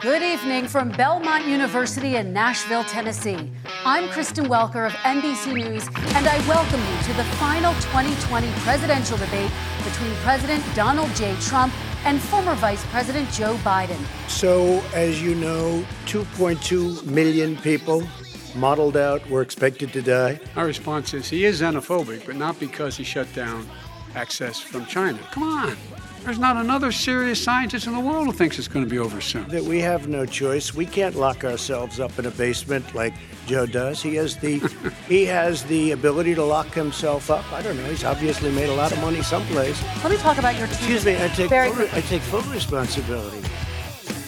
Good evening from Belmont University in Nashville, Tennessee. I'm Kristen Welker of NBC News, and I welcome you to the final 2020 presidential debate between President Donald J. Trump and former Vice President Joe Biden. So, as you know, 2.2 million people modeled out were expected to die. Our response is he is xenophobic, but not because he shut down access from China. Come on. There's not another serious scientist in the world who thinks it's going to be over soon. That we have no choice. We can't lock ourselves up in a basement like Joe does. He has the he has the ability to lock himself up. I don't know. He's obviously made a lot of money someplace. Let me talk about your team. Excuse me. I take Very full, I take full responsibility.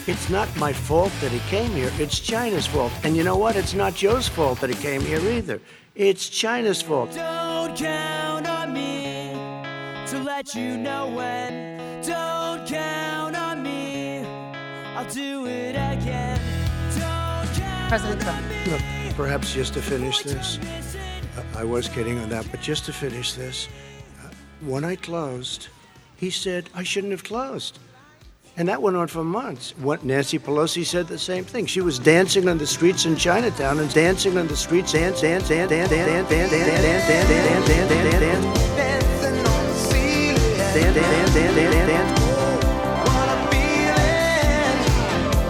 It's not my fault that he came here. It's China's fault. And you know what? It's not Joe's fault that he came here either. It's China's fault. Don't count on me to let you know when. Don't count on me. I'll do it again. Don't count President Trump. Look, perhaps just to finish this, uh, I was kidding on that, but just to finish this, uh, when I closed, he said I shouldn't have closed. And that went on for months. What Nancy Pelosi said the same thing. She was dancing on the streets in Chinatown and dancing on the streets, dance, dance, dance, dance, dance, dance, dance, dance, dance, dance, dance, dance, dance, dancing on the ceiling. Dance, dance, dance, dance, dance, What I'm feeling.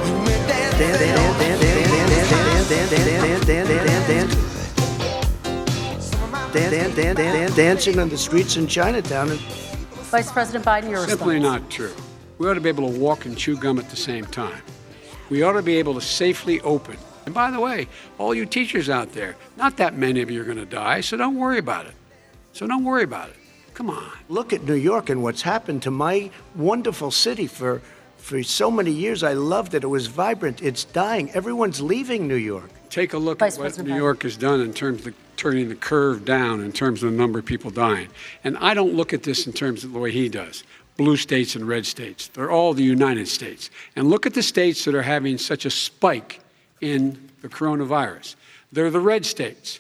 You may dance dance, dance, dance, dance, dance, dance, dance, dance, dance, dance, dance, dancing on the streets in Chinatown. And Vice President Biden, your Simply response. not true. We ought to be able to walk and chew gum at the same time. We ought to be able to safely open. And by the way, all you teachers out there, not that many of you are going to die, so don't worry about it. So don't worry about it. Come on. look at New York and what's happened to my wonderful city for for so many years. I loved it. It was vibrant. It's dying. Everyone's leaving New York. Take a look Vice at what President New Biden. York has done in terms of turning the curve down in terms of the number of people dying. And I don't look at this in terms of the way he does. Blue states and red states. They're all the United States. And look at the states that are having such a spike in the coronavirus. They're the red states.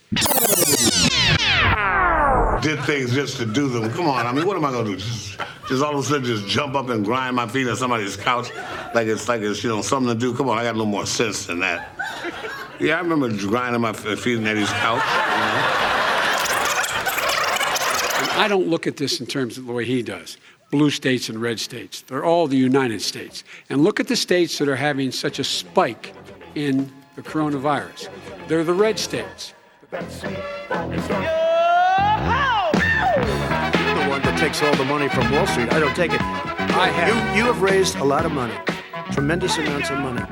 Did things just to do them. Come on, I mean, what am I gonna do? Just, just all of a sudden, just jump up and grind my feet on somebody's couch, like it's like it's you know something to do. Come on, I got a little more sense than that. Yeah, I remember grinding my feet on Eddie's couch. You know? I don't look at this in terms of the way he does. Blue states and red states. They're all the United States. And look at the states that are having such a spike in the coronavirus. They're the red states. Takes all the money from Wall Street. I don't take it. I have. You, you have raised a lot of money, tremendous amounts of money.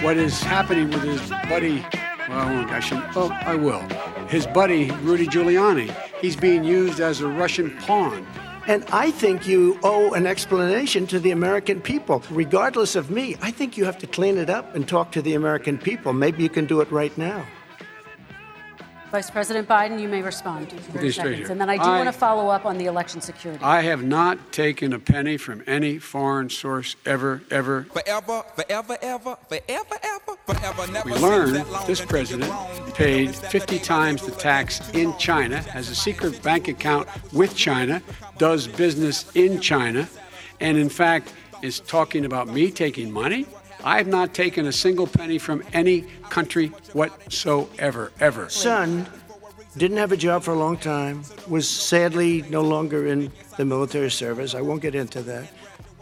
what is happening with his buddy, well, I should, oh, I will. His buddy, Rudy Giuliani, he's being used as a Russian pawn. And I think you owe an explanation to the American people. Regardless of me, I think you have to clean it up and talk to the American people. Maybe you can do it right now. Vice President Biden, you may respond. Okay, seconds. And then I do I- want to follow up on the election security. I have not taken a penny from any foreign source ever, ever. Forever, forever, ever, forever, ever, forever, never We learned that long this president paid 50 times the tax in China, has a secret bank account with China, does business in China, and in fact is talking about me taking money. I have not taken a single penny from any country whatsoever, ever. Son didn't have a job for a long time, was sadly no longer in the military service. I won't get into that.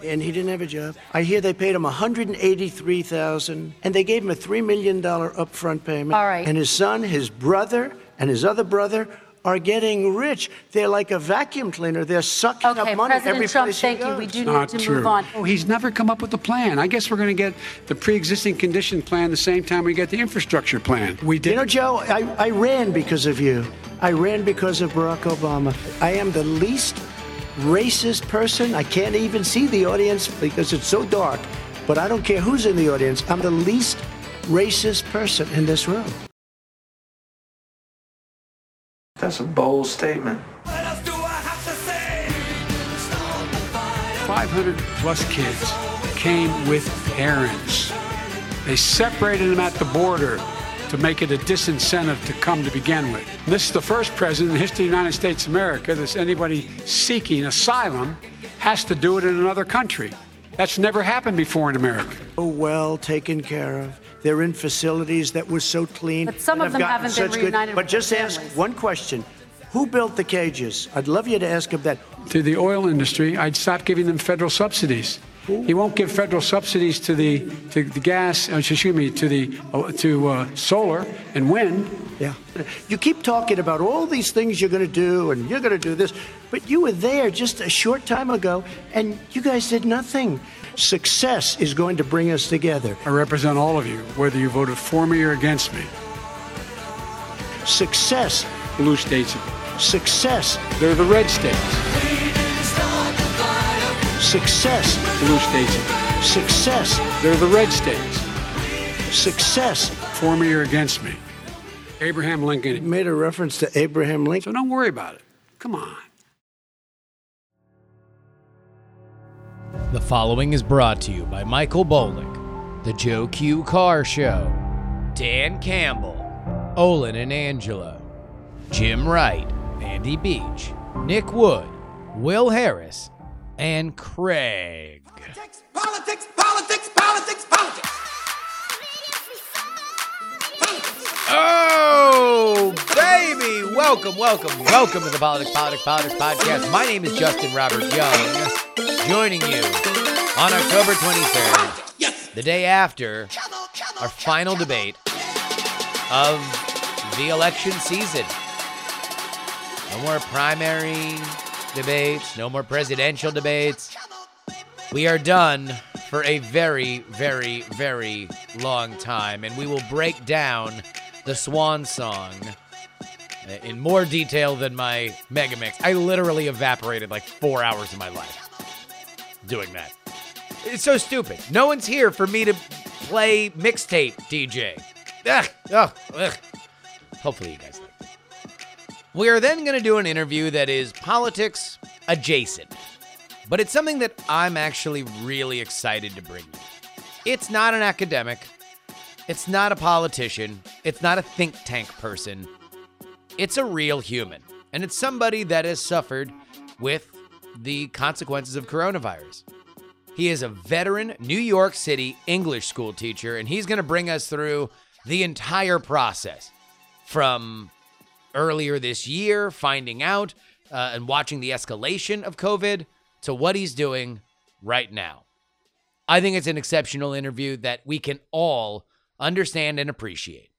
And he didn't have a job. I hear they paid him 183,000 and they gave him a 3 million dollar upfront payment. All right. And his son, his brother, and his other brother are getting rich. They're like a vacuum cleaner. They're sucking Okay, up money every President Trump, place he thank you. We goes. do need Not to true. move on. Oh, he's never come up with a plan. I guess we're going to get the pre-existing condition plan the same time we get the infrastructure plan. We did. You know, Joe, I, I ran because of you. I ran because of Barack Obama. I am the least racist person. I can't even see the audience because it's so dark. But I don't care who's in the audience. I'm the least racist person in this room. That's a bold statement. What else do I have to say? 500 plus kids came with parents. They separated them at the border to make it a disincentive to come to begin with. This is the first president in the history of the United States of America that anybody seeking asylum has to do it in another country. That's never happened before in America. so well taken care of. They're in facilities that were so clean. But some of them gotten haven't been such good- reunited But just their ask families. one question. Who built the cages? I'd love you to ask him that. To the oil industry, I'd stop giving them federal subsidies. He won't give federal subsidies to the to the gas. uh, Excuse me, to the uh, to uh, solar and wind. Yeah. You keep talking about all these things you're going to do and you're going to do this, but you were there just a short time ago and you guys did nothing. Success is going to bring us together. I represent all of you, whether you voted for me or against me. Success, Blue states, success, they're the red states. success, Blue states, success, they're the red states. success. For me or against me. Abraham Lincoln. Made a reference to Abraham Lincoln. So don't worry about it. Come on. The following is brought to you by Michael Bolick, The Joe Q Car Show, Dan Campbell, Olin and Angela, Jim Wright, Andy Beach, Nick Wood, Will Harris, and Craig. Politics, politics, Oh, baby! Welcome, welcome, welcome to the Politics, Politics, Politics podcast. My name is Justin Robert Young, joining you on October 23rd, the day after our final debate of the election season. No more primary debates, no more presidential debates. We are done for a very, very, very long time, and we will break down the swan song uh, in more detail than my Megamix. I literally evaporated like four hours of my life doing that. It's so stupid. No one's here for me to play mixtape DJ. Ugh, ugh, ugh. Hopefully, you guys like it. We are then going to do an interview that is politics adjacent, but it's something that I'm actually really excited to bring you. It's not an academic, it's not a politician, it's not a think tank person. It's a real human, and it's somebody that has suffered with the consequences of coronavirus. He is a veteran New York City English school teacher, and he's going to bring us through the entire process from earlier this year, finding out uh, and watching the escalation of COVID, to what he's doing right now. I think it's an exceptional interview that we can all understand and appreciate.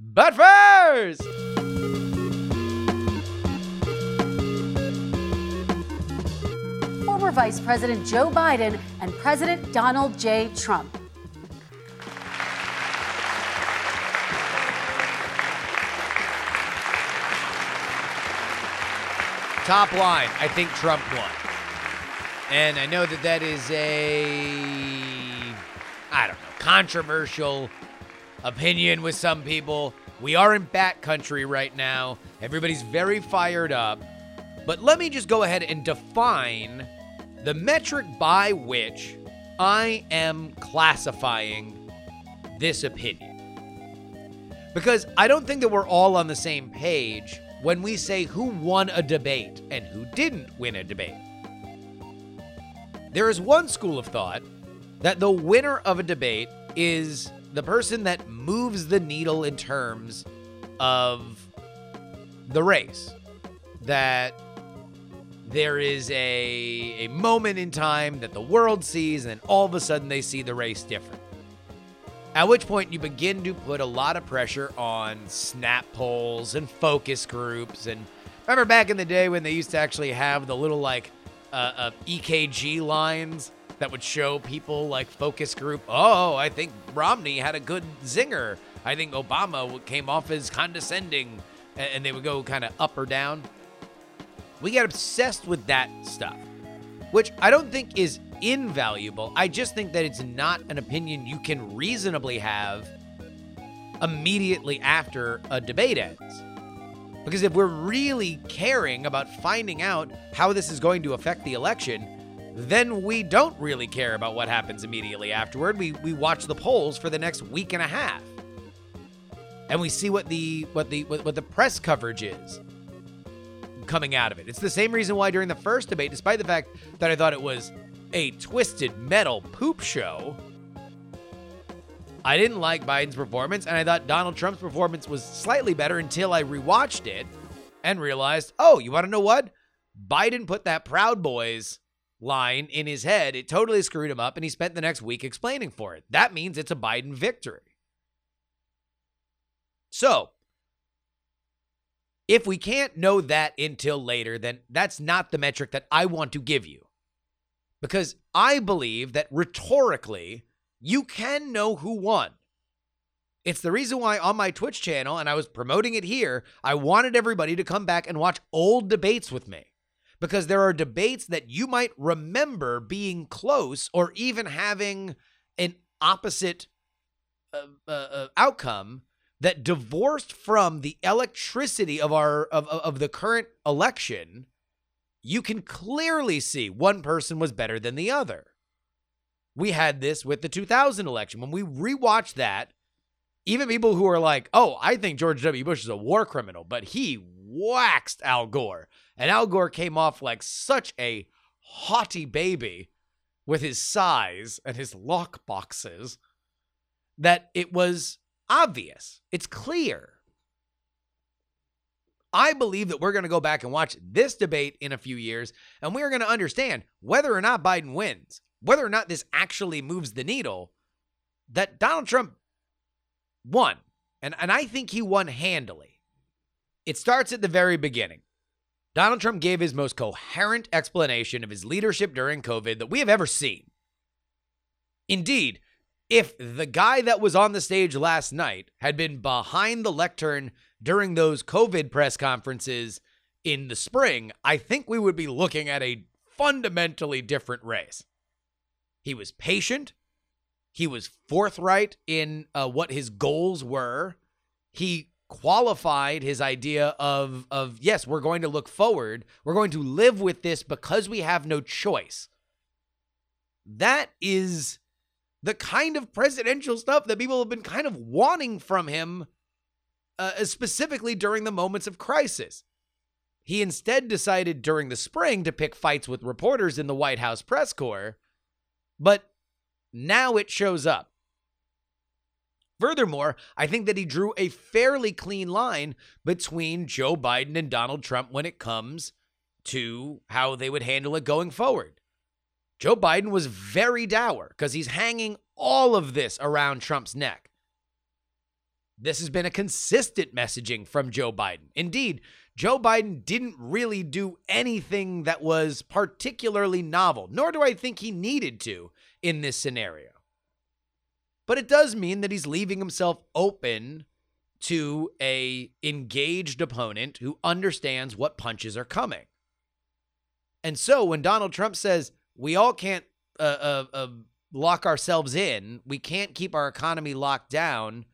But first, Former Vice President Joe Biden and President Donald J. Trump. top line, I think Trump won. And I know that that is a, I don't know, controversial opinion with some people. We are in bat country right now. Everybody's very fired up. But let me just go ahead and define the metric by which I am classifying this opinion. Because I don't think that we're all on the same page when we say who won a debate and who didn't win a debate. There is one school of thought that the winner of a debate is the person that moves the needle in terms of the race. That there is a, a moment in time that the world sees, and all of a sudden they see the race different. At which point you begin to put a lot of pressure on snap polls and focus groups. And remember back in the day when they used to actually have the little like uh, uh, EKG lines that would show people like focus group. Oh, I think Romney had a good zinger. I think Obama came off as condescending, and they would go kind of up or down. We get obsessed with that stuff, which I don't think is invaluable. I just think that it's not an opinion you can reasonably have immediately after a debate ends. Because if we're really caring about finding out how this is going to affect the election, then we don't really care about what happens immediately afterward. We we watch the polls for the next week and a half. And we see what the what the what, what the press coverage is coming out of it. It's the same reason why during the first debate, despite the fact that I thought it was a twisted metal poop show. I didn't like Biden's performance, and I thought Donald Trump's performance was slightly better until I rewatched it and realized, oh, you want to know what? Biden put that Proud Boys line in his head. It totally screwed him up, and he spent the next week explaining for it. That means it's a Biden victory. So, if we can't know that until later, then that's not the metric that I want to give you. Because I believe that rhetorically, you can know who won. It's the reason why on my Twitch channel, and I was promoting it here, I wanted everybody to come back and watch old debates with me. Because there are debates that you might remember being close or even having an opposite uh, uh, uh, outcome that divorced from the electricity of our of, of the current election you can clearly see one person was better than the other. We had this with the 2000 election. When we rewatched that even people who are like oh i think george w. Bush is a war criminal but he waxed al gore and al gore came off like such a haughty baby with his sighs and his lock boxes that it was obvious. It's clear. I believe that we're going to go back and watch this debate in a few years, and we are going to understand whether or not Biden wins, whether or not this actually moves the needle, that Donald Trump won. And, and I think he won handily. It starts at the very beginning. Donald Trump gave his most coherent explanation of his leadership during COVID that we have ever seen. Indeed, if the guy that was on the stage last night had been behind the lectern during those COVID press conferences in the spring, I think we would be looking at a fundamentally different race. He was patient. He was forthright in uh, what his goals were. He qualified his idea of of yes, we're going to look forward. We're going to live with this because we have no choice. That is the kind of presidential stuff that people have been kind of wanting from him, uh, specifically during the moments of crisis. He instead decided during the spring to pick fights with reporters in the White House press corps, but now it shows up. Furthermore, I think that he drew a fairly clean line between Joe Biden and Donald Trump when it comes to how they would handle it going forward. Joe Biden was very dour because he's hanging all of this around Trump's neck. This has been a consistent messaging from Joe Biden. Indeed, Joe Biden didn't really do anything that was particularly novel, nor do I think he needed to in this scenario. But it does mean that he's leaving himself open to a engaged opponent who understands what punches are coming. And so when Donald Trump says, we all can't uh, uh, uh, lock ourselves in. We can't keep our economy locked down.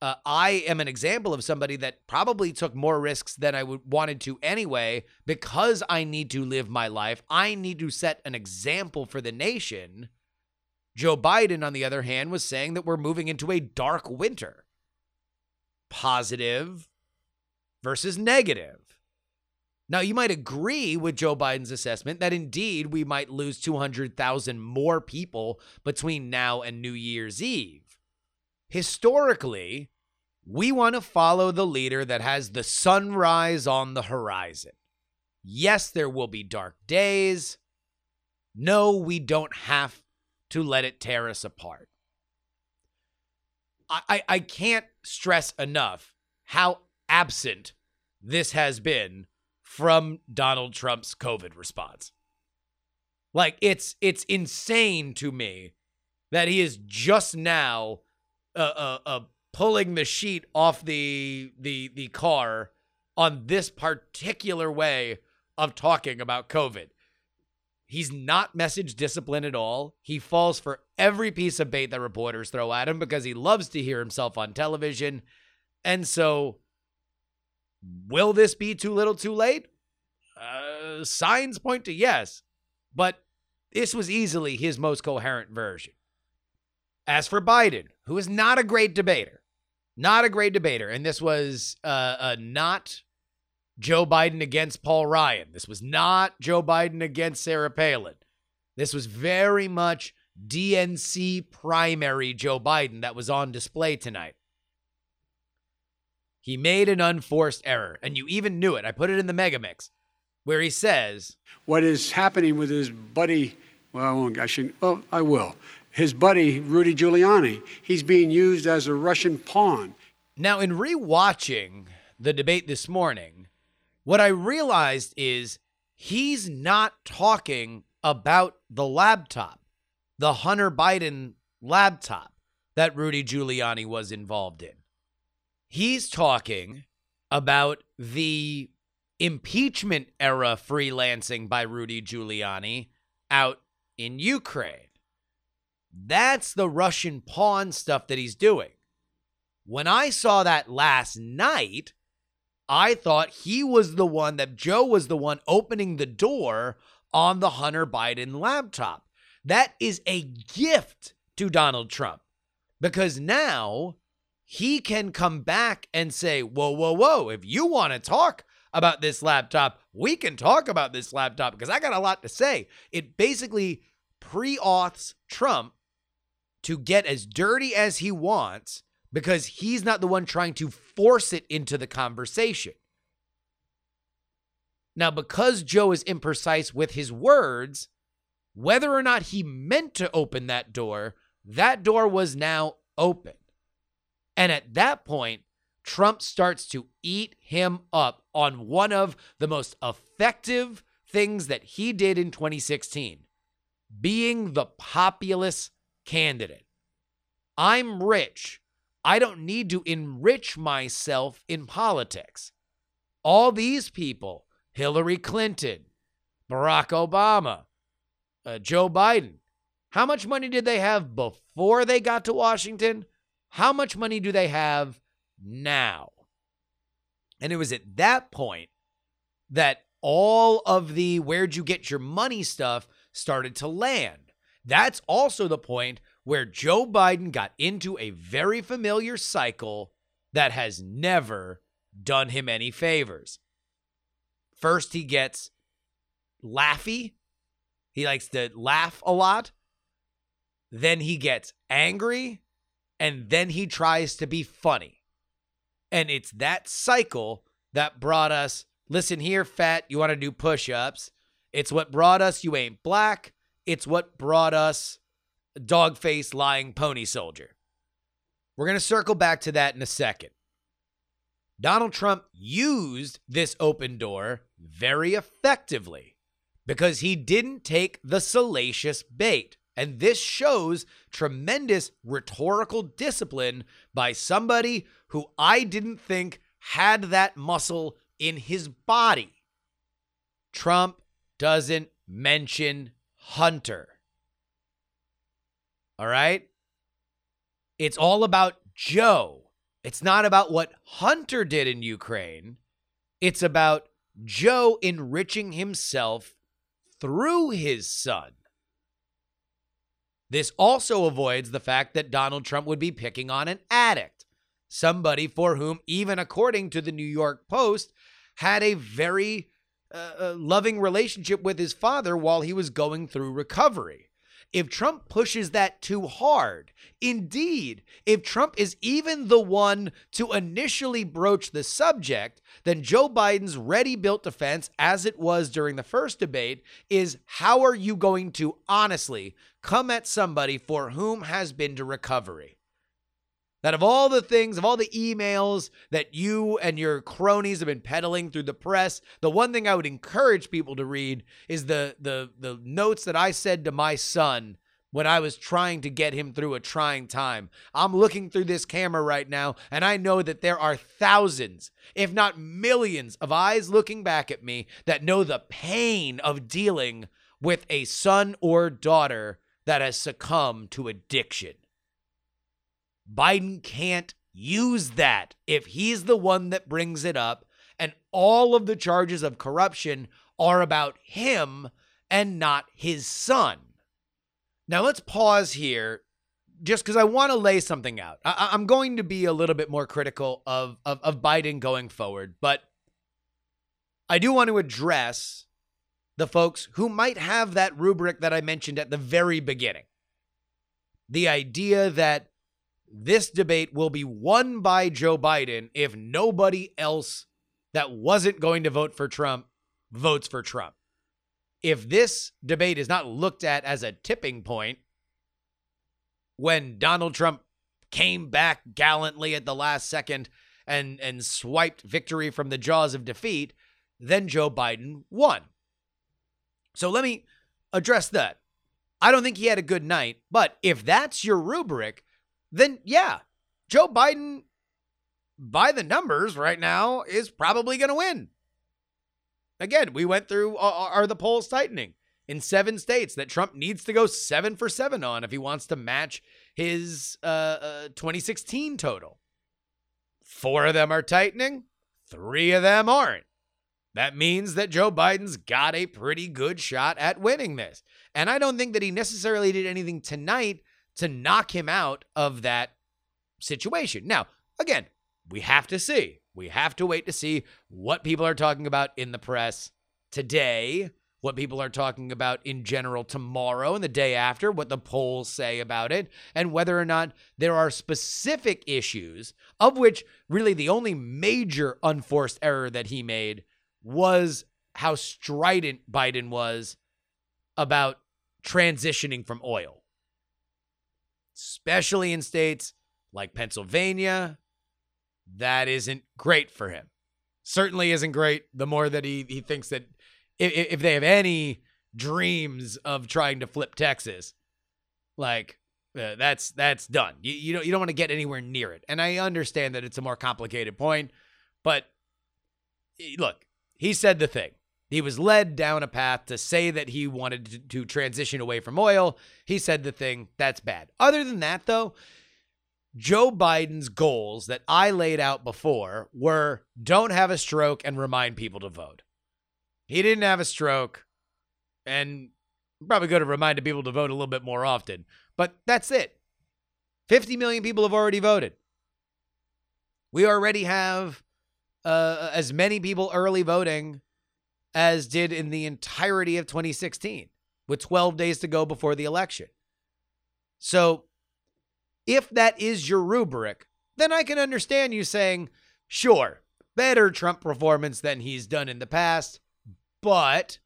Uh, I am an example of somebody that probably took more risks than I would wanted to anyway because I need to live my life. I need to set an example for the nation. Joe Biden, on the other hand, was saying that we're moving into a dark winter. Positive versus negative. Now, you might agree with Joe Biden's assessment that indeed we might lose 200,000 more people between now and New Year's Eve. Historically, we want to follow the leader that has the sunrise on the horizon. Yes, there will be dark days. No, we don't have to let it tear us apart. I, I, I can't stress enough how absent this has been from Donald Trump's COVID response. Like it's it's insane to me that he is just now uh, uh, uh, pulling the sheet off the the the car on this particular way of talking about COVID. He's not message discipline at all. He falls for every piece of bait that reporters throw at him because he loves to hear himself on television. And so Will this be too little too late? Uh, signs point to yes, but this was easily his most coherent version. As for Biden, who is not a great debater, not a great debater, and this was uh, uh, not Joe Biden against Paul Ryan. This was not Joe Biden against Sarah Palin. This was very much DNC primary Joe Biden that was on display tonight. He made an unforced error, and you even knew it. I put it in the mega mix where he says, What is happening with his buddy? Well, I won't. I shouldn't. Oh, I will. His buddy Rudy Giuliani. He's being used as a Russian pawn. Now, in rewatching the debate this morning, what I realized is he's not talking about the laptop, the Hunter Biden laptop that Rudy Giuliani was involved in. He's talking about the impeachment era freelancing by Rudy Giuliani out in Ukraine. That's the Russian pawn stuff that he's doing. When I saw that last night, I thought he was the one that Joe was the one opening the door on the Hunter Biden laptop. That is a gift to Donald Trump because now he can come back and say, Whoa, whoa, whoa, if you want to talk about this laptop, we can talk about this laptop because I got a lot to say. It basically pre auths Trump to get as dirty as he wants because he's not the one trying to force it into the conversation. Now, because Joe is imprecise with his words, whether or not he meant to open that door, that door was now open. And at that point, Trump starts to eat him up on one of the most effective things that he did in 2016 being the populist candidate. I'm rich. I don't need to enrich myself in politics. All these people Hillary Clinton, Barack Obama, uh, Joe Biden. How much money did they have before they got to Washington? How much money do they have now? And it was at that point that all of the where'd you get your money stuff started to land. That's also the point where Joe Biden got into a very familiar cycle that has never done him any favors. First, he gets laughy. He likes to laugh a lot. Then he gets angry. And then he tries to be funny. And it's that cycle that brought us listen here, fat, you want to do push ups. It's what brought us You Ain't Black. It's what brought us Dog Face Lying Pony Soldier. We're going to circle back to that in a second. Donald Trump used this open door very effectively because he didn't take the salacious bait. And this shows tremendous rhetorical discipline by somebody who I didn't think had that muscle in his body. Trump doesn't mention Hunter. All right? It's all about Joe. It's not about what Hunter did in Ukraine. It's about Joe enriching himself through his son. This also avoids the fact that Donald Trump would be picking on an addict, somebody for whom, even according to the New York Post, had a very uh, uh loving relationship with his father while he was going through recovery if Trump pushes that too hard. Indeed, if Trump is even the one to initially broach the subject, then Joe Biden's ready built defense, as it was during the first debate, is how are you going to honestly come at somebody for whom has been to recovery? That of all the things, of all the emails that you and your cronies have been peddling through the press, the one thing I would encourage people to read is the the the notes that I said to my son when I was trying to get him through a trying time. I'm looking through this camera right now, and I know that there are thousands, if not millions, of eyes looking back at me that know the pain of dealing with a son or daughter that has succumbed to addiction. Biden can't use that if he's the one that brings it up and all of the charges of corruption are about him and not his son. Now let's pause here just because I want to lay something out. I- am going to be a little bit more critical of, of, of Biden going forward, but I do want to address the folks who might have that rubric that I mentioned at the very beginning. The idea that this debate will be won by Joe Biden if nobody else that wasn't going to vote for Trump votes for Trump. If this debate is not looked at as a tipping point, when Donald Trump came back gallantly at the last second and and swiped victory from the jaws of defeat, then Joe Biden won. So let me address that. I don't think he had a good night, but if that's your rubric, then yeah, Joe Biden by the numbers right now is probably going to win. Again, we went through uh, are the polls tightening in seven states that Trump needs to go seven for seven on if he wants to match his uh, uh, 2016 total. Four of them are tightening, three of them aren't. That means that Joe Biden's got a pretty good shot at winning this. And I don't think that he necessarily did anything tonight to knock him out of that situation. Now, again, we have to see. We have to wait to see what people are talking about in the press today, what people are talking about in general tomorrow and the day after, what the polls say about it, and whether or not there are specific issues, of which really the only major unforced error that he made was how strident Biden was about transitioning from oil, especially in states like Pennsylvania, that isn't great for him. Certainly isn't great the more that he, he thinks that if, if they have any dreams of trying to flip Texas, like uh, that's that's done. You, you don't you don't want to get anywhere near it. And I understand that it's a more complicated point, but look, he said the thing. He was led down a path to say that he wanted to, to transition away from oil. He said the thing. That's bad. Other than that, though, Joe Biden's goals that I laid out before were don't have a stroke and remind people to vote. He didn't have a stroke and probably could have reminded people to vote a little bit more often, but that's it. 50 million people have already voted. We already have uh, as many people early voting as did in the entirety of 2016, with 12 days to go before the election. So if that is your rubric, then I can understand you saying, sure, better Trump performance than he's done in the past, but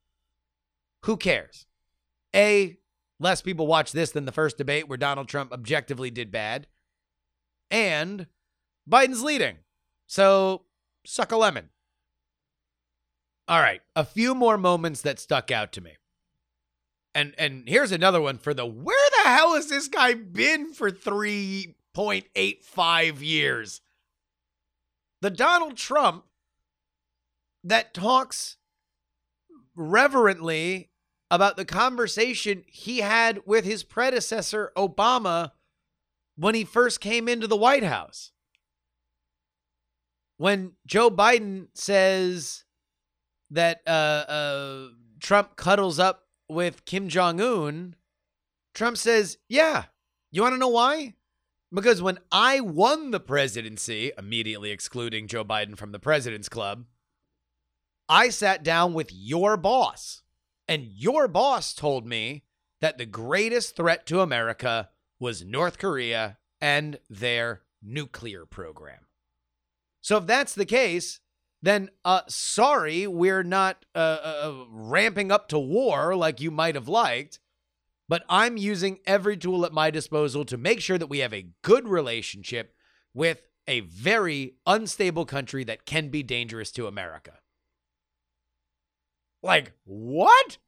who cares? A, less people watch this than the first debate where Donald Trump objectively did bad, and Biden's leading. So suck a lemon. All right, a few more moments that stuck out to me. And and here's another one for the where the hell has this guy been for 3.85 years? The Donald Trump that talks reverently about the conversation he had with his predecessor Obama when he first came into the White House. When Joe Biden says that uh, uh, Trump cuddles up with Kim Jong un, Trump says, Yeah. You want to know why? Because when I won the presidency, immediately excluding Joe Biden from the president's club, I sat down with your boss, and your boss told me that the greatest threat to America was North Korea and their nuclear program. So, if that's the case, then uh, sorry, we're not uh, uh, uh, ramping up to war like you might have liked. But I'm using every tool at my disposal to make sure that we have a good relationship with a very unstable country that can be dangerous to America. Like, what?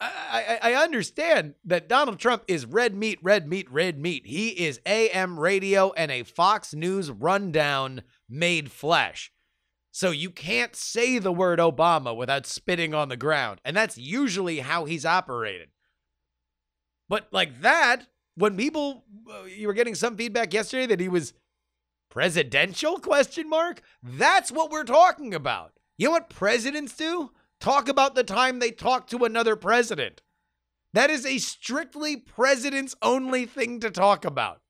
I, I, I understand that Donald Trump is red meat, red meat, red meat. He is AM radio and a Fox News rundown made flesh. So you can't say the word Obama without spitting on the ground. And that's usually how he's operated. But like that, when people uh, you were getting some feedback yesterday that he was presidential question mark, that's what we're talking about. You know what presidents do? Talk about the time they talk to another president. That is a strictly presidents only thing to talk about.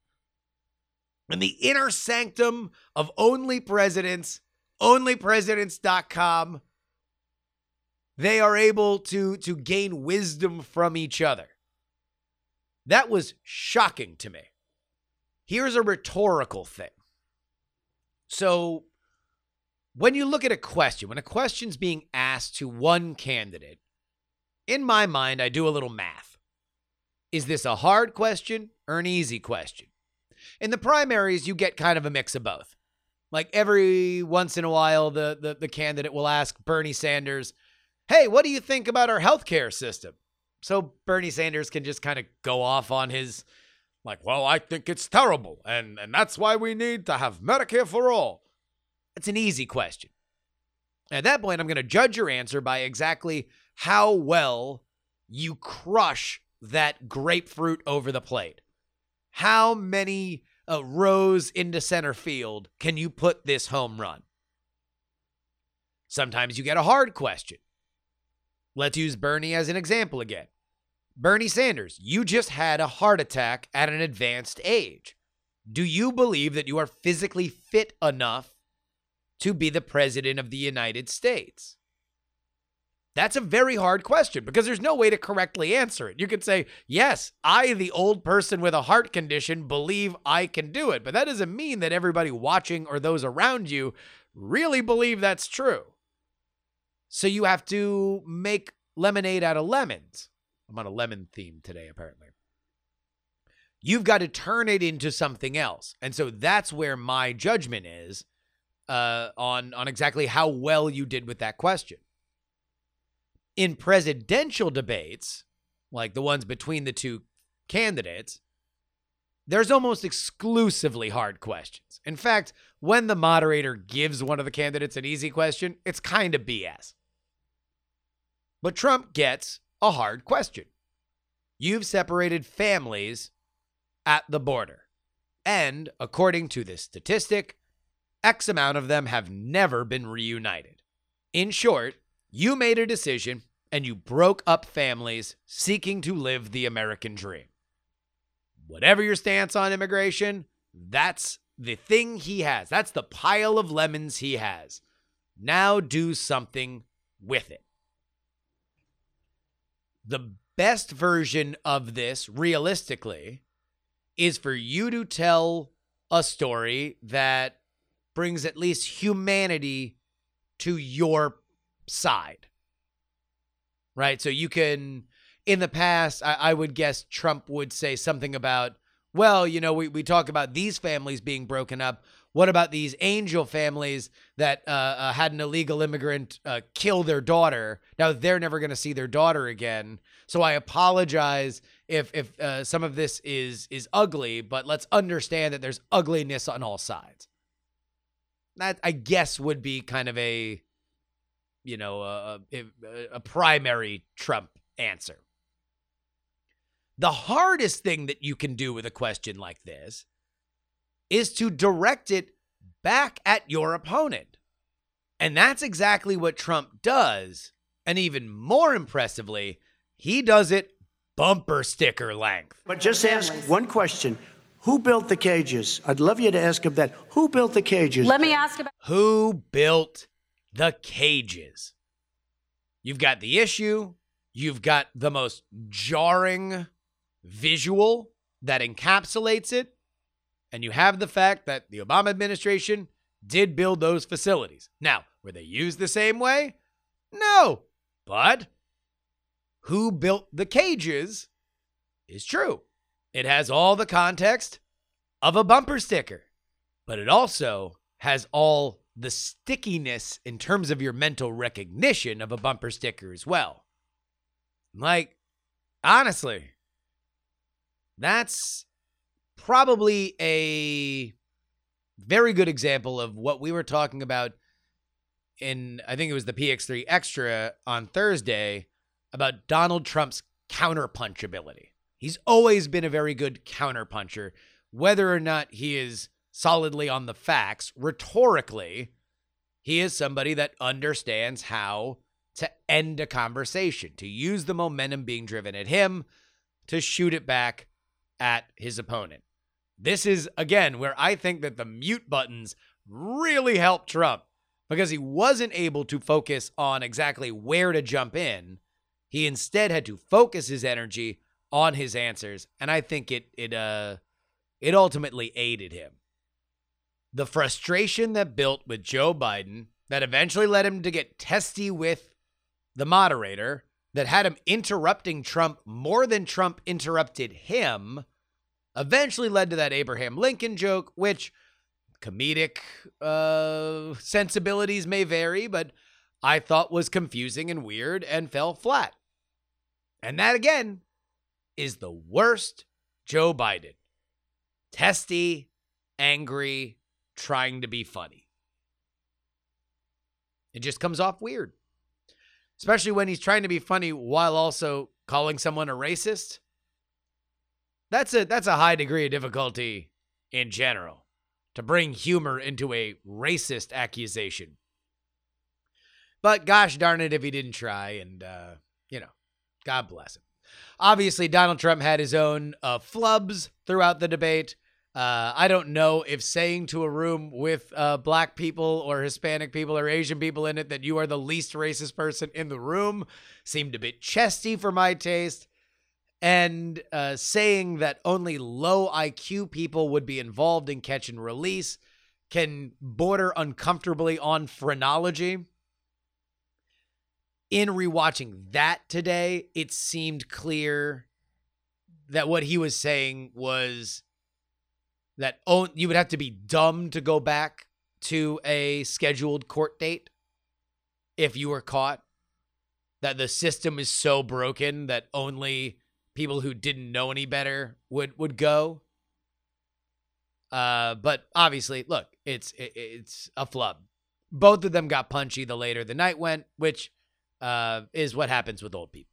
In the inner sanctum of only presidents, onlypresidents.com. they are able to to gain wisdom from each other. That was shocking to me. Here's a rhetorical thing. So, when you look at a question, when a question's being asked to one candidate, in my mind, I do a little math. Is this a hard question or an easy question? In the primaries, you get kind of a mix of both. Like every once in a while, the, the, the candidate will ask Bernie Sanders, Hey, what do you think about our healthcare system? So Bernie Sanders can just kind of go off on his, like, well, I think it's terrible. And, and that's why we need to have Medicare for all. It's an easy question. At that point, I'm going to judge your answer by exactly how well you crush that grapefruit over the plate. How many uh, rows into center field can you put this home run? Sometimes you get a hard question. Let's use Bernie as an example again. Bernie Sanders, you just had a heart attack at an advanced age. Do you believe that you are physically fit enough to be the president of the United States? That's a very hard question because there's no way to correctly answer it. You could say, Yes, I, the old person with a heart condition, believe I can do it. But that doesn't mean that everybody watching or those around you really believe that's true. So you have to make lemonade out of lemons. I'm on a lemon theme today, apparently. You've got to turn it into something else. And so that's where my judgment is uh, on, on exactly how well you did with that question. In presidential debates, like the ones between the two candidates, there's almost exclusively hard questions. In fact, when the moderator gives one of the candidates an easy question, it's kind of BS. But Trump gets a hard question. You've separated families at the border. And according to this statistic, X amount of them have never been reunited. In short, you made a decision and you broke up families seeking to live the American dream. Whatever your stance on immigration, that's the thing he has. That's the pile of lemons he has. Now do something with it the best version of this, realistically, is for you to tell a story that brings at least humanity to your side. Right? So you can, in the past, I, I, would guess Trump would say something about, well, you know, we, we talk about these families being broken up. What about these angel families that uh, uh, had an illegal immigrant uh, kill their daughter? Now they're never going to see their daughter again. So I apologize if if uh, some of this is is ugly, but let's understand that there's ugliness on all sides. That I guess would be kind of a, you know, uh, uh, a, a, uh, a primary Trump answer. The hardest thing that you can do with a question like this is to direct it back at your opponent. And that's exactly what Trump does. And even more impressively, he does it bumper sticker length. But just ask one question. Who built the cages? I'd love you to ask him that. Who built the cages? Let me ask about who built the cages. You've got the issue, you've got the most jarring visual that encapsulates it, and you have the fact that the Obama administration did build those facilities. Now, were they used the same way? No. But who built the cages is true. It has all the context of a bumper sticker, but it also has all the stickiness in terms of your mental recognition of a bumper sticker as well. Like, honestly, that's probably a very good example of what we were talking about in I think it was the PX3 Extra on Thursday about Donald Trump's counterpunch ability. He's always been a very good counterpuncher, whether or not he is solidly on the facts. Rhetorically, he is somebody that understands how to end a conversation, to use the momentum being driven at him to shoot it back at his opponent. This is, again, where I think that the mute buttons really helped Trump because he wasn't able to focus on exactly where to jump in. He instead had to focus his energy on his answers, and I think it it uh it ultimately aided him. The frustration that built with Joe Biden that eventually led him to get testy with the moderator that had him interrupting Trump more than Trump interrupted him eventually led to that Abraham Lincoln joke, which comedic uh, sensibilities may vary, but I thought was confusing and weird and fell flat. And that again is the worst Joe Biden. Testy, angry, trying to be funny. It just comes off weird. Especially when he's trying to be funny while also calling someone a racist. That's a that's a high degree of difficulty in general to bring humor into a racist accusation. But gosh darn it if he didn't try and uh, you know, God bless him. Obviously Donald Trump had his own uh, flubs throughout the debate. Uh, I don't know if saying to a room with uh, black people or Hispanic people or Asian people in it that you are the least racist person in the room seemed a bit chesty for my taste. And uh, saying that only low IQ people would be involved in catch and release can border uncomfortably on phrenology. In rewatching that today, it seemed clear that what he was saying was that oh, you would have to be dumb to go back to a scheduled court date if you were caught. That the system is so broken that only people who didn't know any better would would go. Uh, but obviously, look, it's it, it's a flub. Both of them got punchy the later the night went, which uh, is what happens with old people.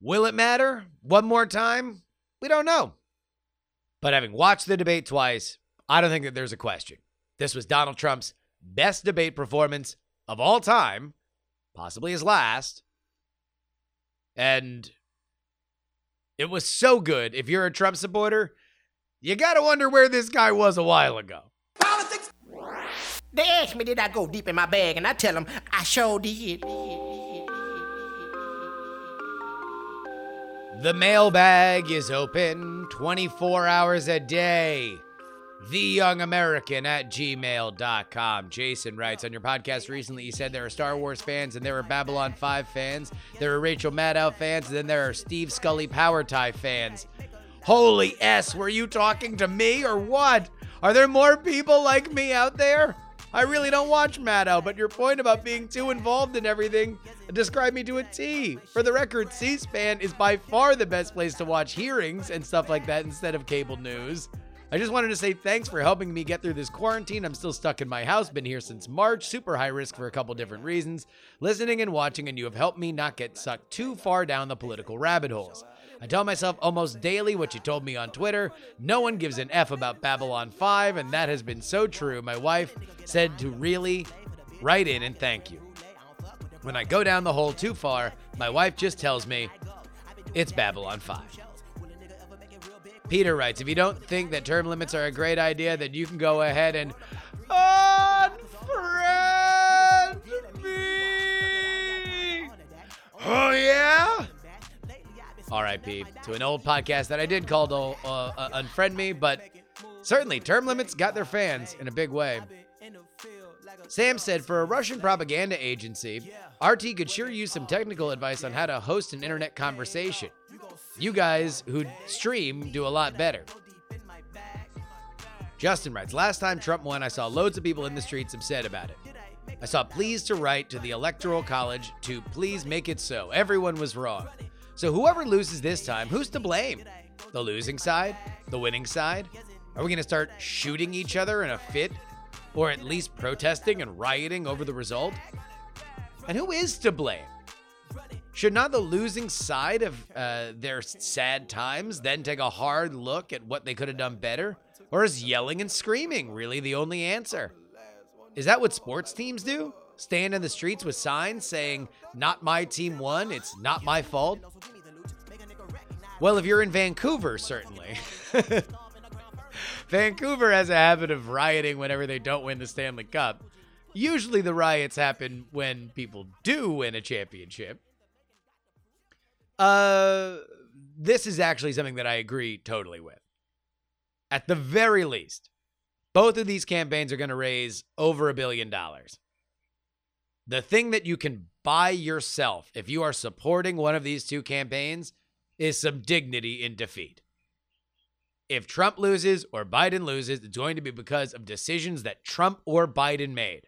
Will it matter one more time? We don't know. But having watched the debate twice, I don't think that there's a question. This was Donald Trump's best debate performance of all time, possibly his last. And it was so good. If you're a Trump supporter, you got to wonder where this guy was a while ago. Politics. They ask me, did I go deep in my bag? And I tell them, I sure did. The mailbag is open 24 hours a day. TheYoungAmerican at gmail.com. Jason writes on your podcast recently, you said there are Star Wars fans and there are Babylon 5 fans, there are Rachel Maddow fans, and then there are Steve Scully Power Tie fans. Holy S, were you talking to me or what? Are there more people like me out there? I really don't watch Maddow, but your point about being too involved in everything described me to a T. For the record, C SPAN is by far the best place to watch hearings and stuff like that instead of cable news. I just wanted to say thanks for helping me get through this quarantine. I'm still stuck in my house, been here since March, super high risk for a couple different reasons. Listening and watching, and you have helped me not get sucked too far down the political rabbit holes. I tell myself almost daily what you told me on Twitter. No one gives an F about Babylon 5, and that has been so true. My wife said to really write in and thank you. When I go down the hole too far, my wife just tells me it's Babylon 5. Peter writes, if you don't think that term limits are a great idea, then you can go ahead and unfriend me. Oh, yeah? RIP to an old podcast that I did call to uh, uh, unfriend me, but certainly term limits got their fans in a big way. Sam said, for a Russian propaganda agency, RT could sure use some technical advice on how to host an internet conversation. You guys who stream do a lot better. Justin writes, last time Trump won, I saw loads of people in the streets upset about it. I saw pleas to write to the Electoral College to please make it so. Everyone was wrong. So whoever loses this time, who's to blame? The losing side? The winning side? Are we going to start shooting each other in a fit? Or at least protesting and rioting over the result? And who is to blame? Should not the losing side of uh, their sad times then take a hard look at what they could have done better? Or is yelling and screaming really the only answer? Is that what sports teams do? Stand in the streets with signs saying, Not my team won, it's not my fault? Well, if you're in Vancouver, certainly. Vancouver has a habit of rioting whenever they don't win the Stanley Cup. Usually the riots happen when people do win a championship. Uh this is actually something that I agree totally with. At the very least, both of these campaigns are going to raise over a billion dollars. The thing that you can buy yourself if you are supporting one of these two campaigns is some dignity in defeat. If Trump loses or Biden loses, it's going to be because of decisions that Trump or Biden made.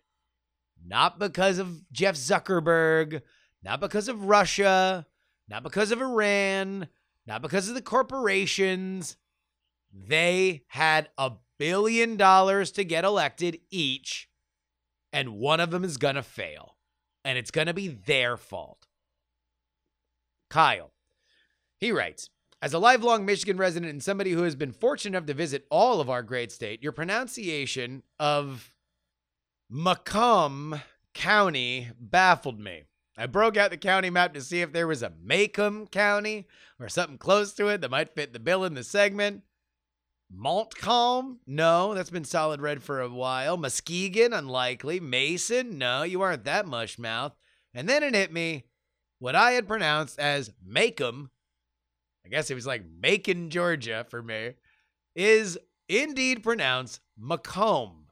Not because of Jeff Zuckerberg, not because of Russia, not because of Iran, not because of the corporations. They had a billion dollars to get elected each, and one of them is going to fail. And it's going to be their fault. Kyle, he writes As a lifelong Michigan resident and somebody who has been fortunate enough to visit all of our great state, your pronunciation of Macomb County baffled me. I broke out the county map to see if there was a Macomb County or something close to it that might fit the bill in the segment. Montcalm? No, that's been solid red for a while. Muskegon? Unlikely. Mason? No, you aren't that mush mouth. And then it hit me what I had pronounced as Macomb. I guess it was like Macon, Georgia for me, is indeed pronounced Macomb.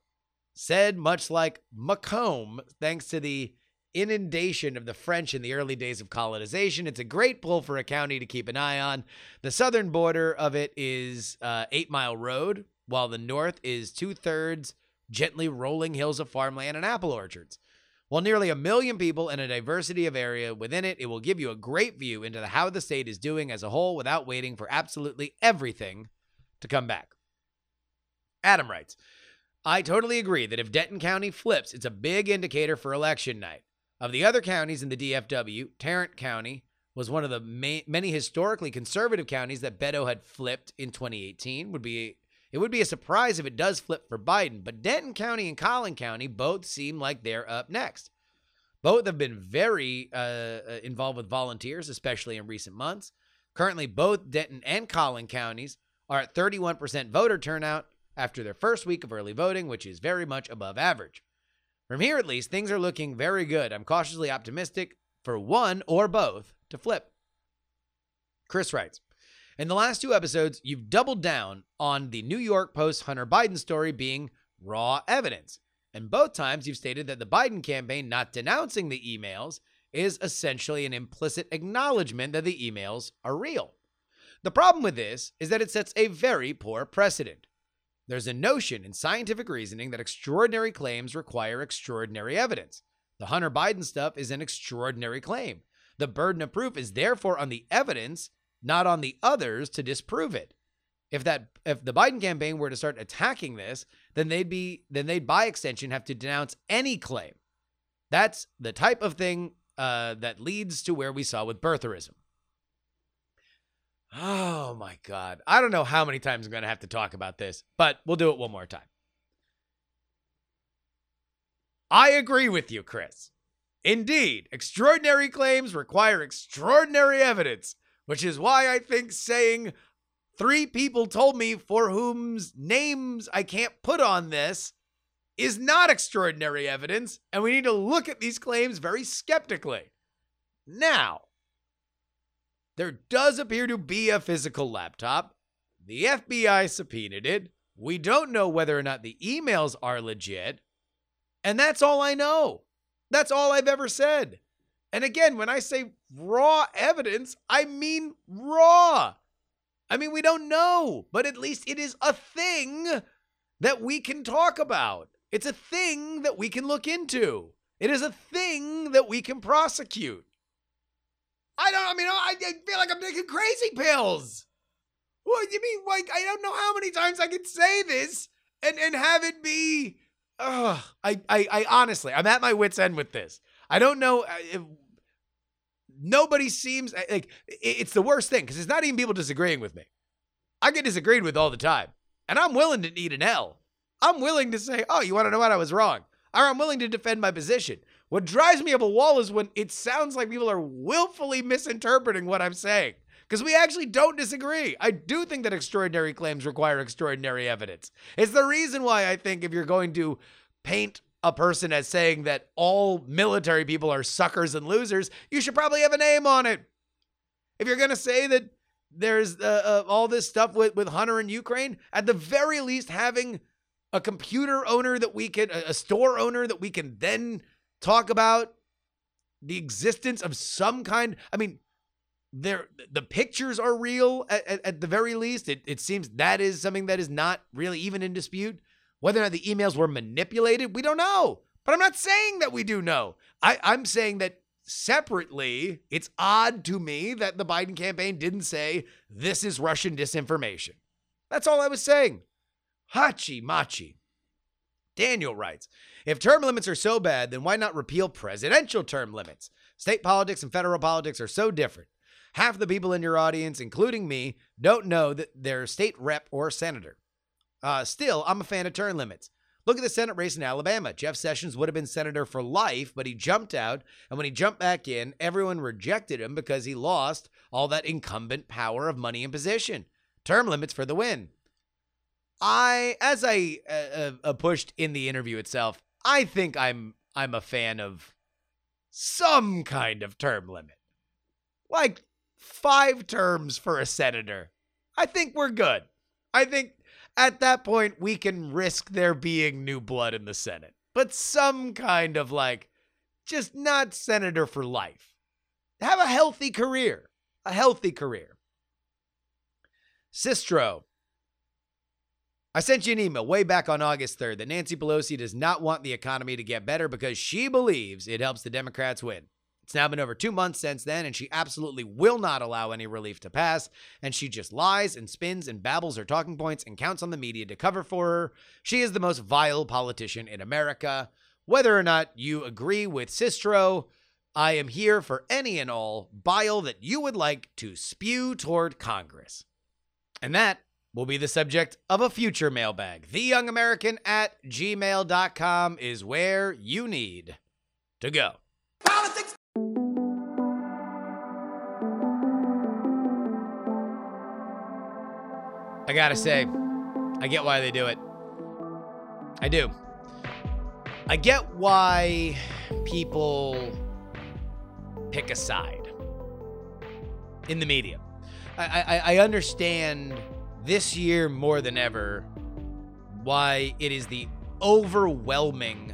Said much like Macomb, thanks to the inundation of the French in the early days of colonization. It's a great pull for a county to keep an eye on. The southern border of it is uh, Eight Mile Road, while the north is two thirds gently rolling hills of farmland and apple orchards. While nearly a million people and a diversity of area within it, it will give you a great view into the, how the state is doing as a whole without waiting for absolutely everything to come back. Adam writes, I totally agree that if Denton County flips, it's a big indicator for election night. Of the other counties in the DFW, Tarrant County was one of the ma- many historically conservative counties that Beto had flipped in 2018. Would be it would be a surprise if it does flip for Biden, but Denton County and Collin County both seem like they're up next. Both have been very uh, uh involved with volunteers, especially in recent months. Currently, both Denton and Collin counties are at 31% voter turnout after their first week of early voting, which is very much above average. From here, at least, things are looking very good. I'm cautiously optimistic for one or both to flip. Chris writes In the last two episodes, you've doubled down on the New York Post Hunter Biden story being raw evidence. And both times you've stated that the Biden campaign not denouncing the emails is essentially an implicit acknowledgement that the emails are real. The problem with this is that it sets a very poor precedent. There's a notion in scientific reasoning that extraordinary claims require extraordinary evidence. The Hunter Biden stuff is an extraordinary claim. The burden of proof is therefore on the evidence, not on the others to disprove it. If that if the Biden campaign were to start attacking this, then they'd be then they'd by extension have to denounce any claim. That's the type of thing uh, that leads to where we saw with birtherism. Oh my God. I don't know how many times I'm going to have to talk about this, but we'll do it one more time. I agree with you, Chris. Indeed, extraordinary claims require extraordinary evidence, which is why I think saying three people told me for whom's names I can't put on this is not extraordinary evidence, and we need to look at these claims very skeptically. Now, there does appear to be a physical laptop. The FBI subpoenaed it. We don't know whether or not the emails are legit. And that's all I know. That's all I've ever said. And again, when I say raw evidence, I mean raw. I mean, we don't know, but at least it is a thing that we can talk about. It's a thing that we can look into. It is a thing that we can prosecute. I don't. I mean, I, I feel like I'm taking crazy pills. What do you mean? Like, I don't know how many times I can say this and and have it be. Ugh. I, I, I honestly, I'm at my wits' end with this. I don't know. uh, If, nobody seems like it's the worst thing because it's not even people disagreeing with me. I get disagreed with all the time, and I'm willing to eat an L. I'm willing to say, "Oh, you want to know what I was wrong," or I'm willing to defend my position. What drives me up a wall is when it sounds like people are willfully misinterpreting what I'm saying. because we actually don't disagree. I do think that extraordinary claims require extraordinary evidence. It's the reason why I think if you're going to paint a person as saying that all military people are suckers and losers, you should probably have a name on it. If you're going to say that there's uh, uh, all this stuff with, with Hunter and Ukraine, at the very least, having a computer owner that we can, a store owner that we can then talk about the existence of some kind. I mean, there the pictures are real at, at, at, the very least. It, it seems that is something that is not really even in dispute. Whether or not the emails were manipulated, we don't know. But I'm not saying that we do know. I, I'm saying that separately, it's odd to me that the Biden campaign didn't say this is Russian disinformation. That's all I was saying. Hachi machi. Daniel writes If term limits are so bad, then why not repeal presidential term limits? State politics and federal politics are so different. Half the people in your audience, including me, don't know that they're state rep or senator. Uh, still, I'm a fan of term limits. Look at the Senate race in Alabama. Jeff Sessions would have been senator for life, but he jumped out. And when he jumped back in, everyone rejected him because he lost all that incumbent power of money and position. Term limits for the win. I, as I uh, uh, pushed in the interview itself, I think I'm I'm a fan of some kind of term limit, like five terms for a senator. I think we're good. I think at that point we can risk there being new blood in the Senate, but some kind of like just not senator for life. Have a healthy career, a healthy career. Sistro I sent you an email way back on August 3rd that Nancy Pelosi does not want the economy to get better because she believes it helps the Democrats win. It's now been over two months since then, and she absolutely will not allow any relief to pass. And she just lies and spins and babbles her talking points and counts on the media to cover for her. She is the most vile politician in America. Whether or not you agree with Sistro, I am here for any and all bile that you would like to spew toward Congress. And that will be the subject of a future mailbag. TheYoungAmerican at gmail.com is where you need to go. Politics. I gotta say, I get why they do it. I do. I get why people pick a side in the media. I, I, I understand this year more than ever why it is the overwhelming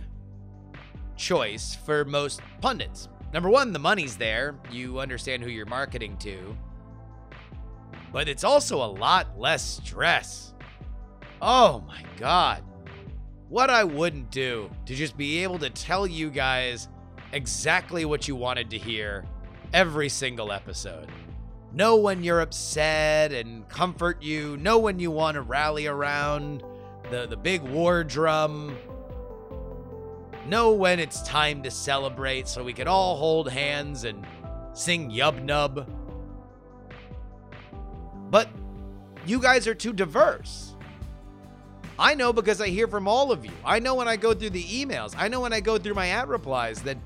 choice for most pundits. Number one, the money's there. You understand who you're marketing to. But it's also a lot less stress. Oh my God. What I wouldn't do to just be able to tell you guys exactly what you wanted to hear every single episode know when you're upset and comfort you, know when you want to rally around the, the big war drum, know when it's time to celebrate so we can all hold hands and sing Yub Nub. But you guys are too diverse. I know because I hear from all of you. I know when I go through the emails. I know when I go through my ad replies that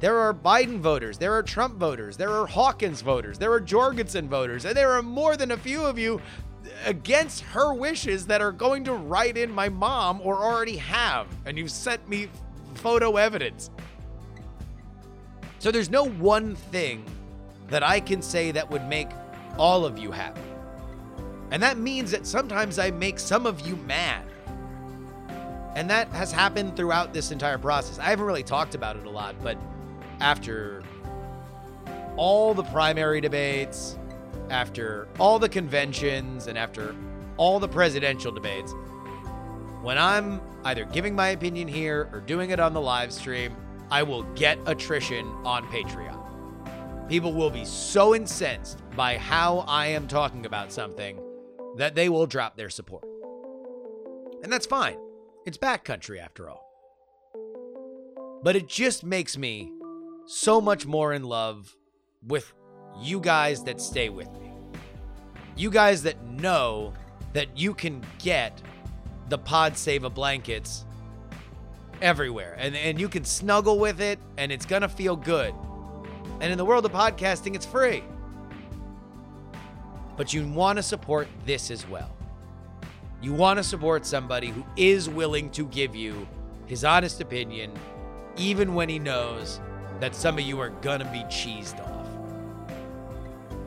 there are Biden voters, there are Trump voters, there are Hawkins voters, there are Jorgensen voters, and there are more than a few of you against her wishes that are going to write in my mom or already have, and you've sent me photo evidence. So there's no one thing that I can say that would make all of you happy. And that means that sometimes I make some of you mad. And that has happened throughout this entire process. I haven't really talked about it a lot, but after all the primary debates, after all the conventions, and after all the presidential debates, when I'm either giving my opinion here or doing it on the live stream, I will get attrition on Patreon. People will be so incensed by how I am talking about something that they will drop their support. And that's fine. It's backcountry after all. But it just makes me so much more in love with you guys that stay with me. You guys that know that you can get the Pod Save blankets everywhere and, and you can snuggle with it and it's gonna feel good. And in the world of podcasting, it's free. but you want to support this as well. You want to support somebody who is willing to give you his honest opinion, even when he knows that some of you are going to be cheesed off.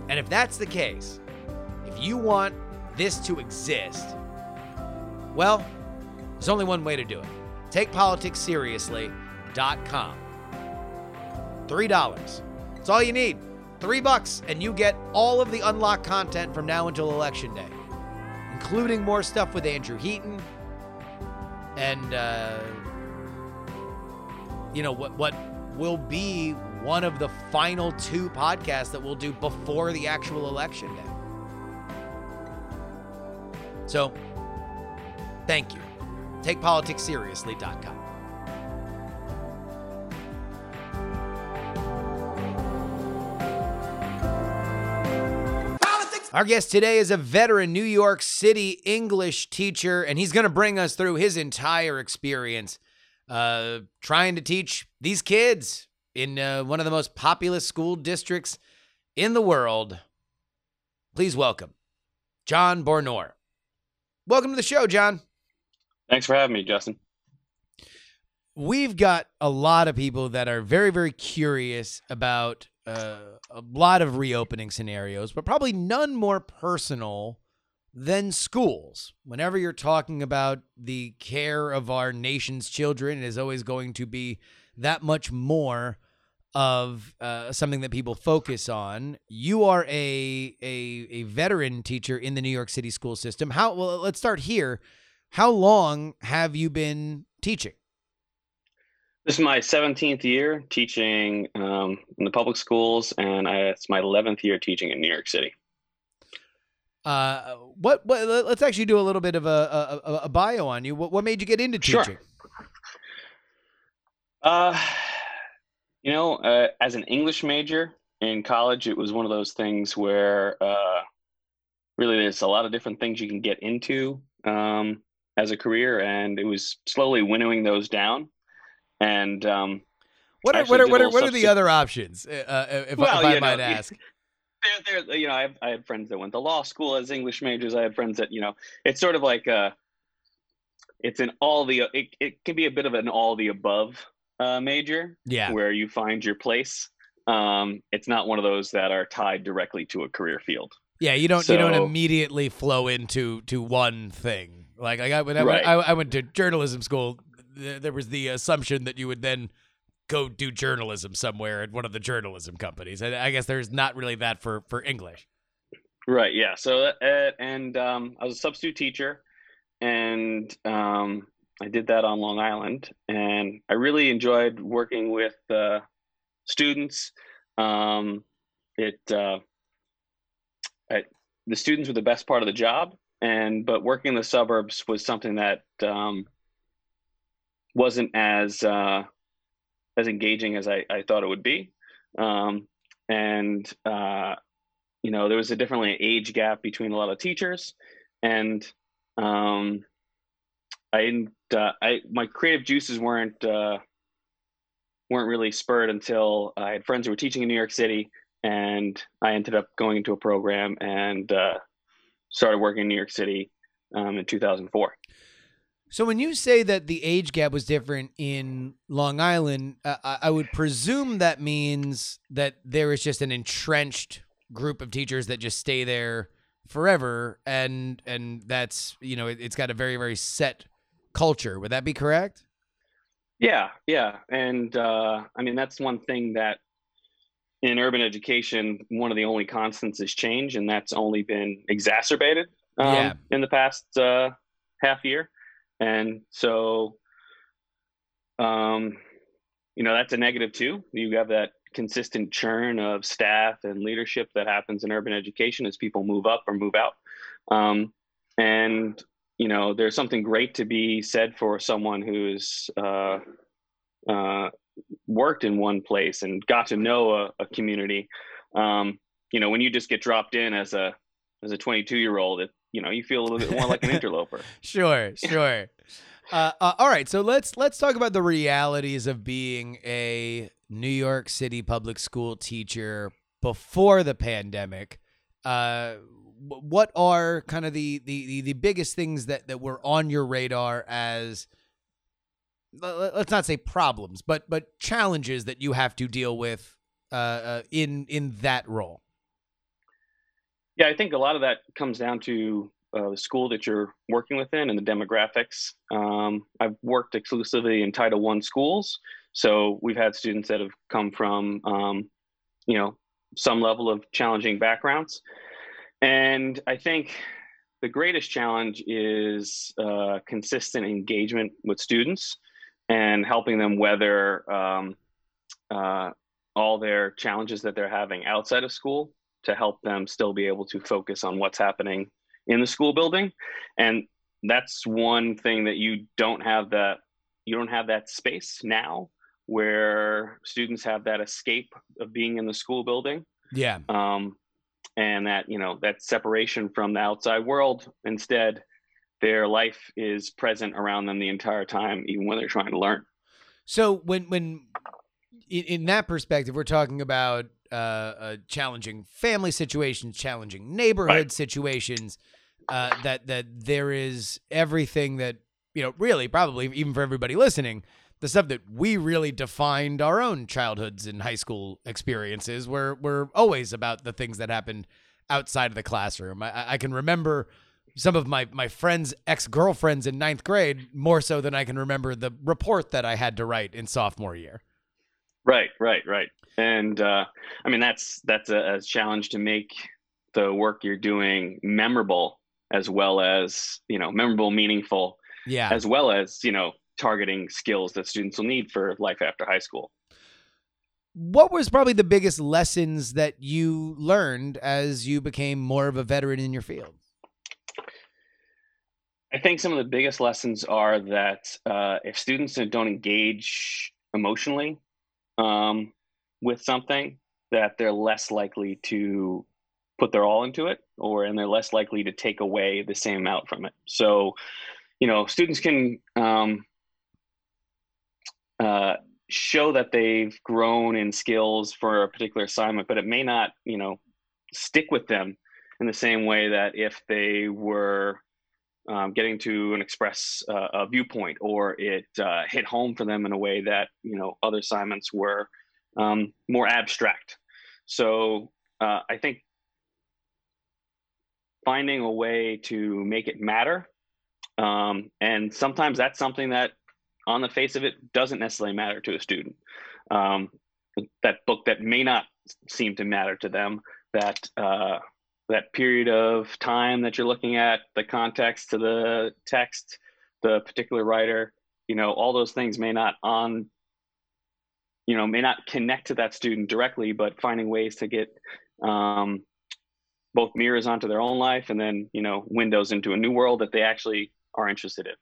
And if that's the case, if you want this to exist, well, there's only one way to do it. TakePoliticsSeriously.com. $3. That's all you need. Three bucks, and you get all of the unlocked content from now until Election Day, including more stuff with Andrew Heaton and, uh, you know, what, what will be one of the final two podcasts that we'll do before the actual Election Day. So, thank you. TakePoliticsSeriously.com. Our guest today is a veteran New York City English teacher, and he's going to bring us through his entire experience uh, trying to teach these kids in uh, one of the most populous school districts in the world. Please welcome John Bornor. Welcome to the show, John. Thanks for having me, Justin. We've got a lot of people that are very, very curious about uh, a lot of reopening scenarios, but probably none more personal than schools. Whenever you're talking about the care of our nation's children, it is always going to be that much more of uh, something that people focus on. You are a, a a veteran teacher in the New York City school system. How well? Let's start here. How long have you been teaching? This is my 17th year teaching um, in the public schools, and I, it's my 11th year teaching in New York City. Uh, what, what? Let's actually do a little bit of a, a, a bio on you. What, what made you get into teaching? Sure. Uh, you know, uh, as an English major in college, it was one of those things where uh, really there's a lot of different things you can get into um, as a career, and it was slowly winnowing those down. And um, what are what are what are, what are the other options? Uh, uh if, well, if I might know, ask. There, there, you know, I, have, I had friends that went to law school as English majors. I had friends that, you know, it's sort of like a, it's an all the, it, it can be a bit of an all the above uh, major, Yeah. where you find your place. Um, it's not one of those that are tied directly to a career field. Yeah, you don't you don't immediately flow into to one thing. Like, like I, when I, Right. went, I, I went to journalism school, th- there was the assumption that you would then go do journalism somewhere at one of the journalism companies. And I guess there's not really that for for English. Right. Yeah. So, uh, and um, I was a substitute teacher, and um, I did that on Long Island, and I really enjoyed working with uh, students. Um, it, uh, I, the students were the best part of the job, and but working in the suburbs was something that um, wasn't as uh, as engaging as I, I thought it would be, um, and uh, you know there was a definitely an age gap between a lot of teachers and um i didn't uh, i my creative juices weren't uh weren't really spurred until i had friends who were teaching in new york city and i ended up going into a program and uh started working in new york city um, in 2004 So when you say that the age gap was different in Long Island, uh, I I would presume that means that there is just an entrenched group of teachers that just stay there forever, and and that's you know it, it's got a very very set culture. Would that be correct? Yeah, yeah, and uh, I mean that's one thing that in urban education, one of the only constants is change, and that's only been exacerbated um, Yeah. in the past uh, half year, and so, um, you know, that's a negative too. You have that consistent churn of staff and leadership that happens in urban education as people move up or move out, um, and you know, there's something great to be said for someone who's uh, uh, worked in one place and got to know a, a community. Um, you know, when you just get dropped in as a as a 22 year old, it you know you feel a little bit more like an interloper. Sure, sure. Uh, uh, all right, so let's let's talk about the realities of being a New York City public school teacher before the pandemic. Uh, what are kind of the, the the the biggest things that that were on your radar as let's not say problems, but but challenges that you have to deal with uh, uh, in in that role? Yeah, I think a lot of that comes down to uh, the school that you're working within and the demographics. Um, I've worked exclusively in Title One schools, so we've had students that have come from, um, you know, some level of challenging backgrounds, and I think the greatest challenge is uh, consistent engagement with students and helping them weather um, uh, all their challenges that they're having outside of school to help them still be able to focus on what's happening in the school building. And that's one thing that you don't have that you don't have that space now where students have that escape of being in the school building. Yeah. um, and that you know that separation from the outside world instead their life is present around them the entire time even when they're trying to learn. So when when in, in that perspective, we're talking about uh, uh, challenging family situations, challenging neighborhood situations. Uh, that that there is everything that you know, really, probably even for everybody listening, the stuff that we really defined our own childhoods and high school experiences were were always about the things that happened outside of the classroom. I, I can remember some of my my friends' ex girlfriends in ninth grade more so than I can remember the report that I had to write in sophomore year. Right, right, right. And uh, I mean, that's that's a, a challenge to make the work you're doing memorable, as well as you know, memorable, meaningful, Yeah. as well as you know, targeting skills that students will need for life after high school. What was probably the biggest lessons that you learned as you became more of a veteran in your field? I think some of the biggest lessons are that uh, if students don't engage emotionally um, with something, that they're less likely to put their all into it, or and they're less likely to take away the same amount from it. So, you know, students can um, uh, show that they've grown in skills for a particular assignment, but it may not, you know, stick with them in the same way that if they were um, getting to an express uh, a viewpoint or it uh, hit home for them in a way that you know other assignments were um, more abstract. So uh, i think finding a way to make it matter um, and sometimes that's something that on the face of it doesn't necessarily matter to a student. Um, that book that may not seem to matter to them that uh, that period of time that you're looking at, the context to the text, the particular writer, you know, all those things may not on, you know, may not connect to that student directly, but finding ways to get um, both mirrors onto their own life and then, you know, windows into a new world that they actually are interested in.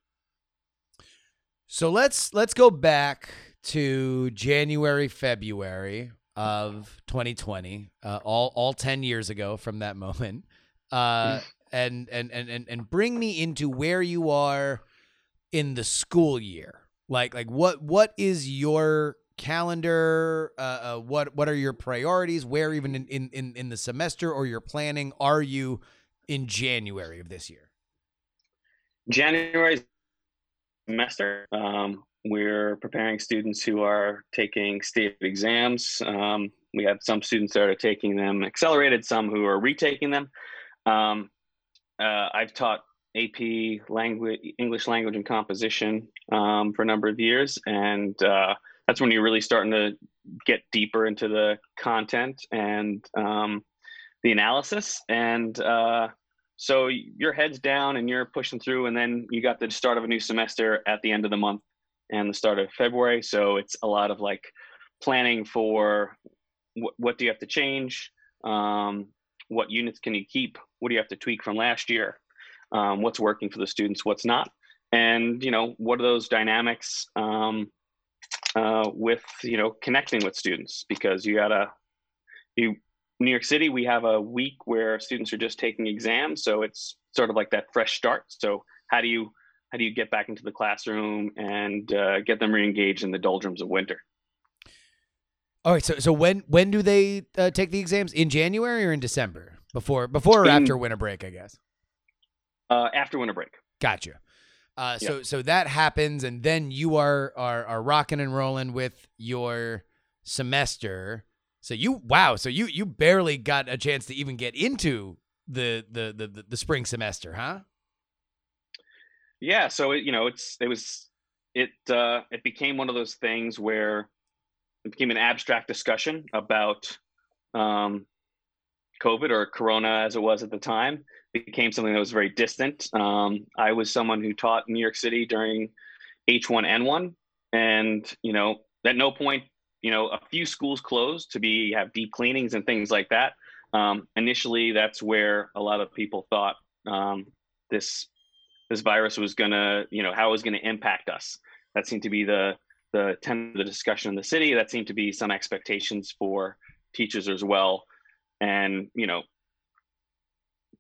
So let's let's go back to January, February of 2020, uh, all all 10 years ago from that moment, uh, and, and and and and bring me into where you are in the school year. Like like what what is your calendar? Uh, uh, what what are your priorities? Where even in, in in the semester or your planning are you in January of this year? January semester. Um, we're preparing students who are taking state exams. Um, we have some students that are taking them accelerated, some who are retaking them. Um, uh, I've taught AP language, English language and composition um, for a number of years, and uh, that's when you're really starting to get deeper into the content and um, the analysis. And uh, so your head's down and you're pushing through, and then you got the start of a new semester at the end of the month and the start of February. So it's a lot of like planning for wh- what do you have to change, um, what units can you keep, what do you have to tweak from last year, um, what's working for the students, what's not, and you know what are those dynamics? Um, uh, with you know connecting with students because you gotta you New York City, we have a week where students are just taking exams, so it's sort of like that fresh start. So how do you how do you get back into the classroom and uh, get them reengaged in the doldrums of winter? All right, so so when when do they uh, take the exams? In January or in December? before before or In- after winter break, I guess. Uh, after winter break. Gotcha. Uh, so Yep. so that happens, and then you are are are rocking and rolling with your semester. So you wow, so you you barely got a chance to even get into the the the the, the spring semester, huh? Yeah, so it, you know, it's it was it uh, it became one of those things where it became an abstract discussion about um, COVID or Corona as it was at the time. Became something that was very distant. Um, I was someone who taught in New York City during H1N1, and you know, at no point, you know, a few schools closed to be have deep cleanings and things like that. Um, initially, that's where a lot of people thought um, this this virus was gonna, you know, how it was gonna impact us. That seemed to be the the ten of the discussion in the city. That seemed to be some expectations for teachers as well. And you know,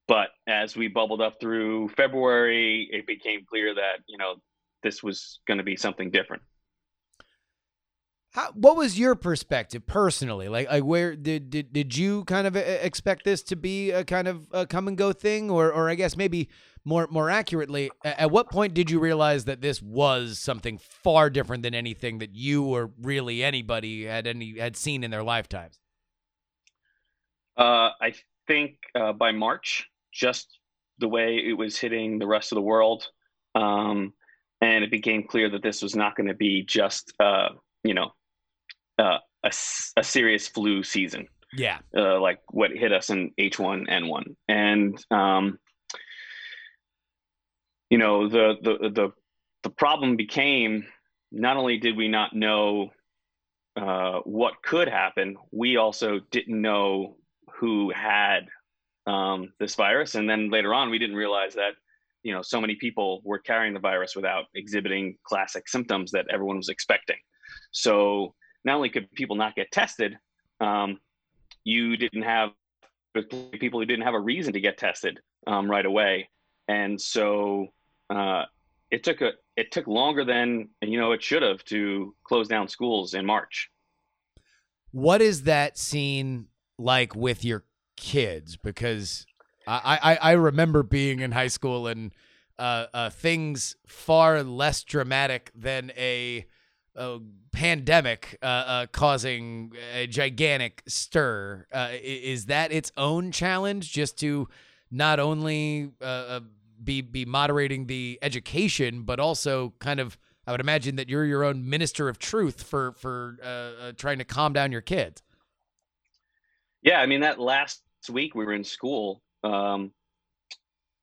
but as we bubbled up through February, it became clear that you know this was going to be something different. How, what was your perspective personally? Like, like where did did did you kind of uh, expect this to be a kind of a come and go thing, or or I guess maybe more more accurately, at what point did you realize that this was something far different than anything that you or really anybody had any had seen in their lifetimes? Uh, I think uh, by March, just the way it was hitting the rest of the world, um, and it became clear that this was not going to be just, uh, you know, uh, a, a serious flu season, Yeah, uh, like what hit us in H1N1, and um, you know, the the the the problem became not only did we not know uh, what could happen, we also didn't know who had um, this virus, and then later on, we didn't realize that you know so many people were carrying the virus without exhibiting classic symptoms that everyone was expecting. So not only could people not get tested, um, you didn't have people who didn't have a reason to get tested um, right away, and so uh, it took a it took longer than you know it should have to close down schools in March. what is that scene like with your kids? Because I I, I remember being in high school and uh, uh, things far less dramatic than a, a pandemic uh, uh, causing a gigantic stir. Uh, is that its own challenge? Just to not only uh, be be moderating the education, but also kind of. I would imagine that you're your own minister of truth for for trying to calm down your kids. Yeah, I mean that last week we were in school, um,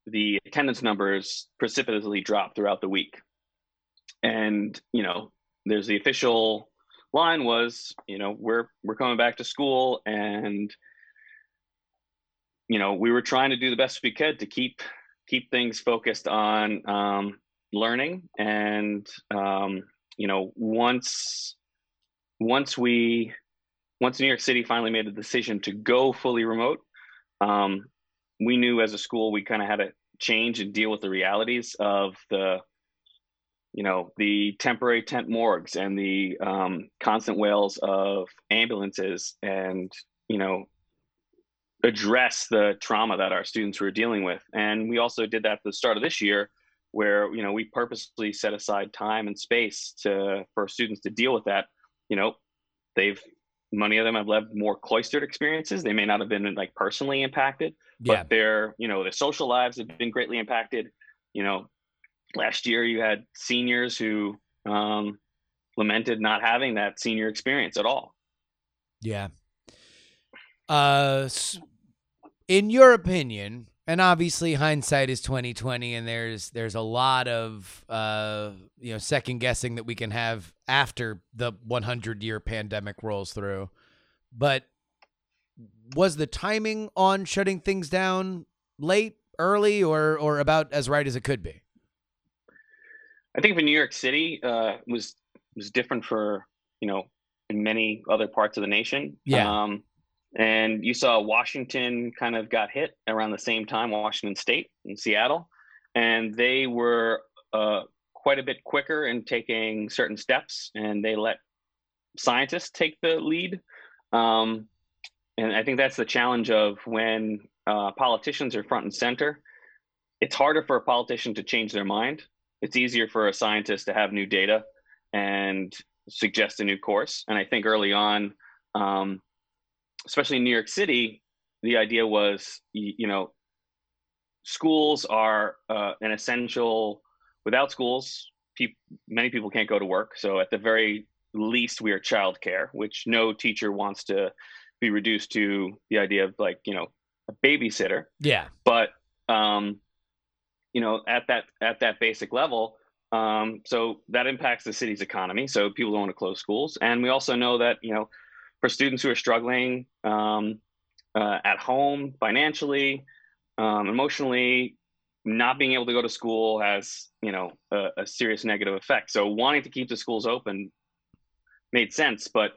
the attendance numbers precipitously dropped throughout the week, and you know, there's the official line was, you know, we're we're coming back to school, and you know, we were trying to do the best we could to keep keep things focused on um, learning, and um, you know, once once we once New York City finally made the decision to go fully remote, um, we knew as a school we kind of had to change and deal with the realities of the, you know, the temporary tent morgues and the um, constant wails of ambulances, and you know, address the trauma that our students were dealing with. And we also did that at the start of this year, where you know we purposely set aside time and space to for students to deal with that. You know, they've many of them have lived more cloistered experiences. They may not have been like personally impacted, Yeah. but their you know their social lives have been greatly impacted. You know, last year you had seniors who um, lamented not having that senior experience at all. Yeah. Uh, in your opinion, and obviously hindsight is twenty twenty, and there's there's a lot of uh you know second guessing that we can have after the one hundred year pandemic rolls through, but was the timing on shutting things down late, early, or or about as right as it could be? I think for New York City uh, was was different for you know in many other parts of the nation. Yeah. Um, and you saw Washington kind of got hit around the same time, Washington State and Seattle, and they were uh, quite a bit quicker in taking certain steps, and they let scientists take the lead. Um, and I think that's the challenge of when uh, politicians are front and center, it's harder for a politician to change their mind. It's easier for a scientist to have new data and suggest a new course. And I think early on, um, especially in New York City, the idea was, you, you know, schools are uh, an essential. Without schools, pe- many people can't go to work. So at the very least, we are childcare, which no teacher wants to be reduced to the idea of like you know a babysitter. Yeah. But um, you know, at that at that basic level, um, so that impacts the city's economy. So people don't want to close schools, and we also know that you know, for students who are struggling um, uh, at home financially, um, emotionally, not being able to go to school has you know a, a serious negative effect. So wanting to keep the schools open made sense, but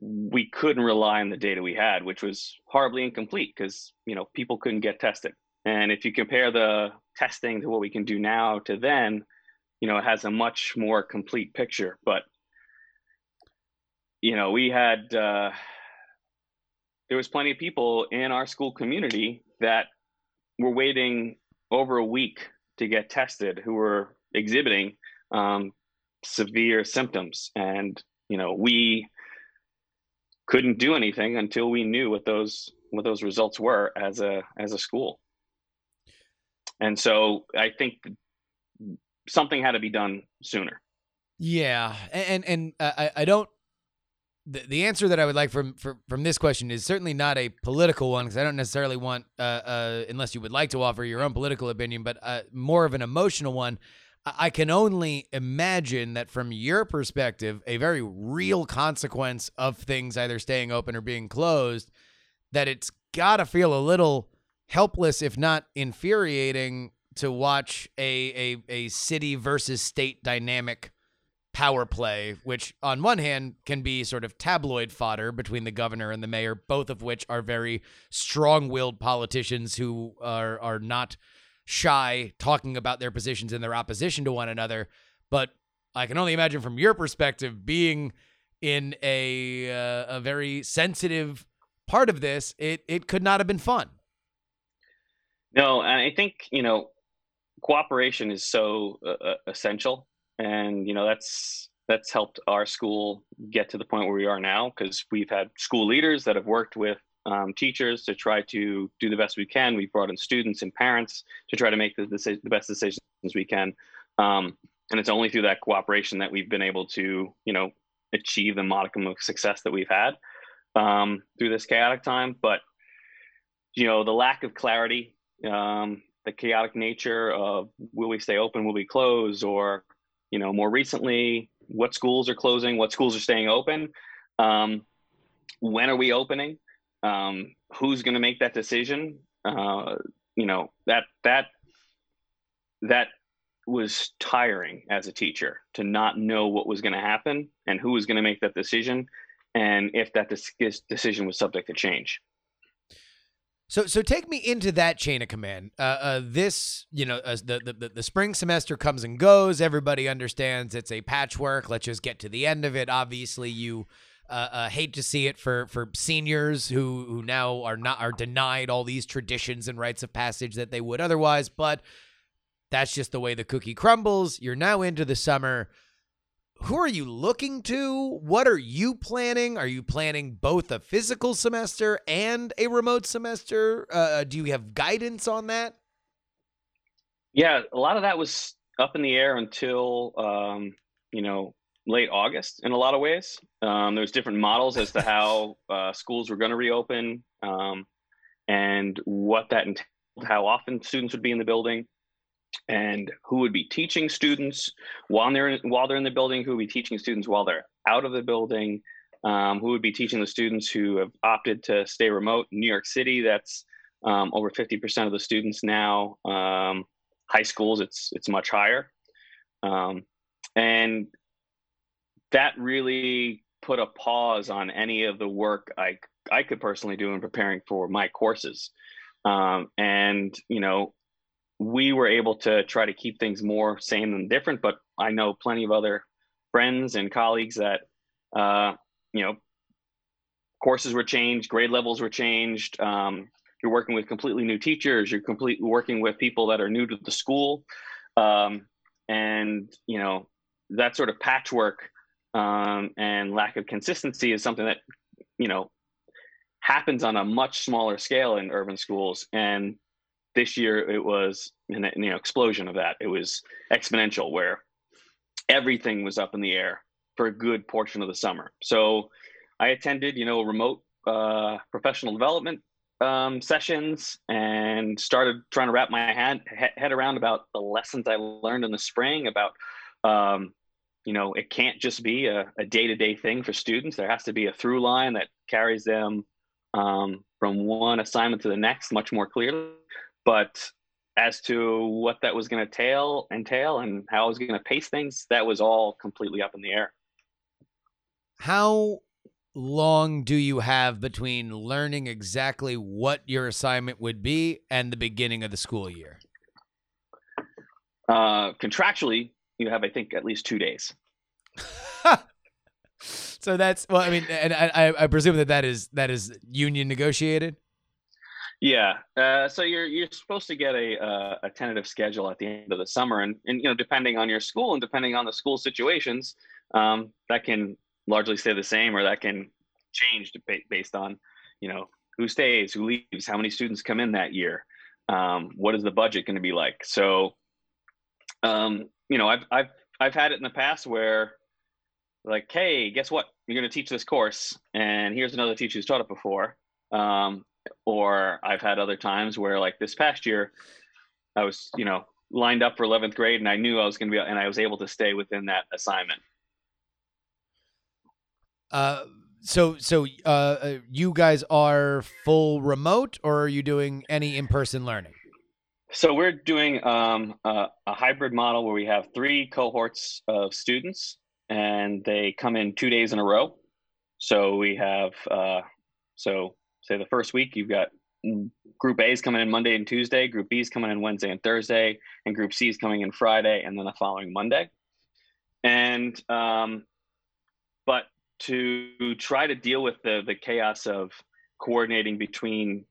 we couldn't rely on the data we had, which was horribly incomplete because you know people couldn't get tested. And if you compare the testing to what we can do now to then, you know, it has a much more complete picture. But you know, we had uh, there was plenty of people in our school community that were waiting over a week to get tested who were exhibiting um, severe symptoms, and you know, we couldn't do anything until we knew what those what those results were as a as a school. And so I think something had to be done sooner. Yeah, and and, and I I don't. The, the answer that I would like from, from from this question is certainly not a political one because I don't necessarily want, uh, uh, unless you would like to offer your own political opinion, but uh, more of an emotional one. I can only imagine that from your perspective, a very real consequence of things either staying open or being closed, that it's got to feel a little helpless, if not infuriating, to watch a, a, a city versus state dynamic power play, which on one hand can be sort of tabloid fodder between the governor and the mayor, both of which are very strong willed politicians who are, are not shy talking about their positions and their opposition to one another. But I can only imagine from your perspective being in a uh, a very sensitive part of this, it it could not have been fun. No, and I think you know cooperation is so uh, uh essential, and you know that's that's helped our school get to the point where we are now because we've had school leaders that have worked with um, teachers to try to do the best we can. We've brought in students and parents to try to make the, the, best decisions we can. Um, and it's only through that cooperation that we've been able to, you know, achieve the modicum of success that we've had um, through this chaotic time. But, you know, the lack of clarity, um, the chaotic nature of will we stay open, will we close, or, you know, more recently, what schools are closing, what schools are staying open, um, when are we opening? um, who's going to make that decision uh, you know that that that was tiring as a teacher to not know what was going to happen and who was going to make that decision and if that decision was subject to change so, so take me into that chain of command. Uh, uh, this, you know, uh, the, the the spring semester comes and goes. Everybody understands it's a patchwork. Let's just get to the end of it. Obviously, you uh, uh, hate to see it for for seniors who who now are not are denied all these traditions and rites of passage that they would otherwise. But that's just the way the cookie crumbles. You're now into the summer. Who are you looking to? What are you planning? Are you planning both a physical semester and a remote semester? Uh, uh do you have guidance on that? Yeah, a lot of that was up in the air until um, you know late August in a lot of ways. Um, there's different models as to how uh, schools were going to reopen um, and what that entailed, how often students would be in the building, and who would be teaching students while they're while they're in the building, who would be teaching students while they're out of the building, um, who would be teaching the students who have opted to stay remote. In New York City, that's um, over 50% of the students now. Um, high schools, it's it's much higher. Um, and that really put a pause on any of the work I I could personally do in preparing for my courses. Um, and you know, we were able to try to keep things more same than different. But I know plenty of other friends and colleagues that uh, you know courses were changed, grade levels were changed, um, you're working with completely new teachers. You're completely working with people that are new to the school, um, and you know that sort of patchwork um, and lack of consistency is something that you know happens on a much smaller scale in urban schools. And this year it was an you know explosion of that. It was exponential, where everything was up in the air for a good portion of the summer. So I attended, you know, remote uh, professional development um, sessions and started trying to wrap my head, head around about the lessons I learned in the spring about, um, you know, it can't just be a, day-to-day thing for students. There has to be a through line that carries them um, from one assignment to the next much more clearly. But as to what that was going to tail entail and how I was going to pace things, that was all completely up in the air. How long do you have between learning exactly what your assignment would be and the beginning of the school year? Uh, contractually, you have, I think, at least two days. so that's well, I mean, and I, I presume that that is that is union negotiated. Yeah. Uh, so you're you're supposed to get a uh, a tentative schedule at the end of the summer, and and you know depending on your school and depending on the school situations, um, that can largely stay the same, or that can change based on you know who stays, who leaves, how many students come in that year, um, what is the budget going to be like. So, um, you know, I've I've I've had it in the past where like, hey, guess what? You're going to teach this course, and here's another teacher who's taught it before. Um, or I've had other times where, like this past year, I was, you know, lined up for 11th grade, and I knew I was going to be, and I was able to stay within that assignment. Uh, so so uh, uh, you guys are full remote, or are you doing any in person learning? So we're doing um, a, a hybrid model where we have three cohorts of students, and they come in two days in a row. So we have uh, so say the first week you've got group A is coming in Monday and Tuesday, group B is coming in Wednesday and Thursday, and group C is coming in Friday and then the following Monday. And um, but to try to deal with the the chaos of coordinating between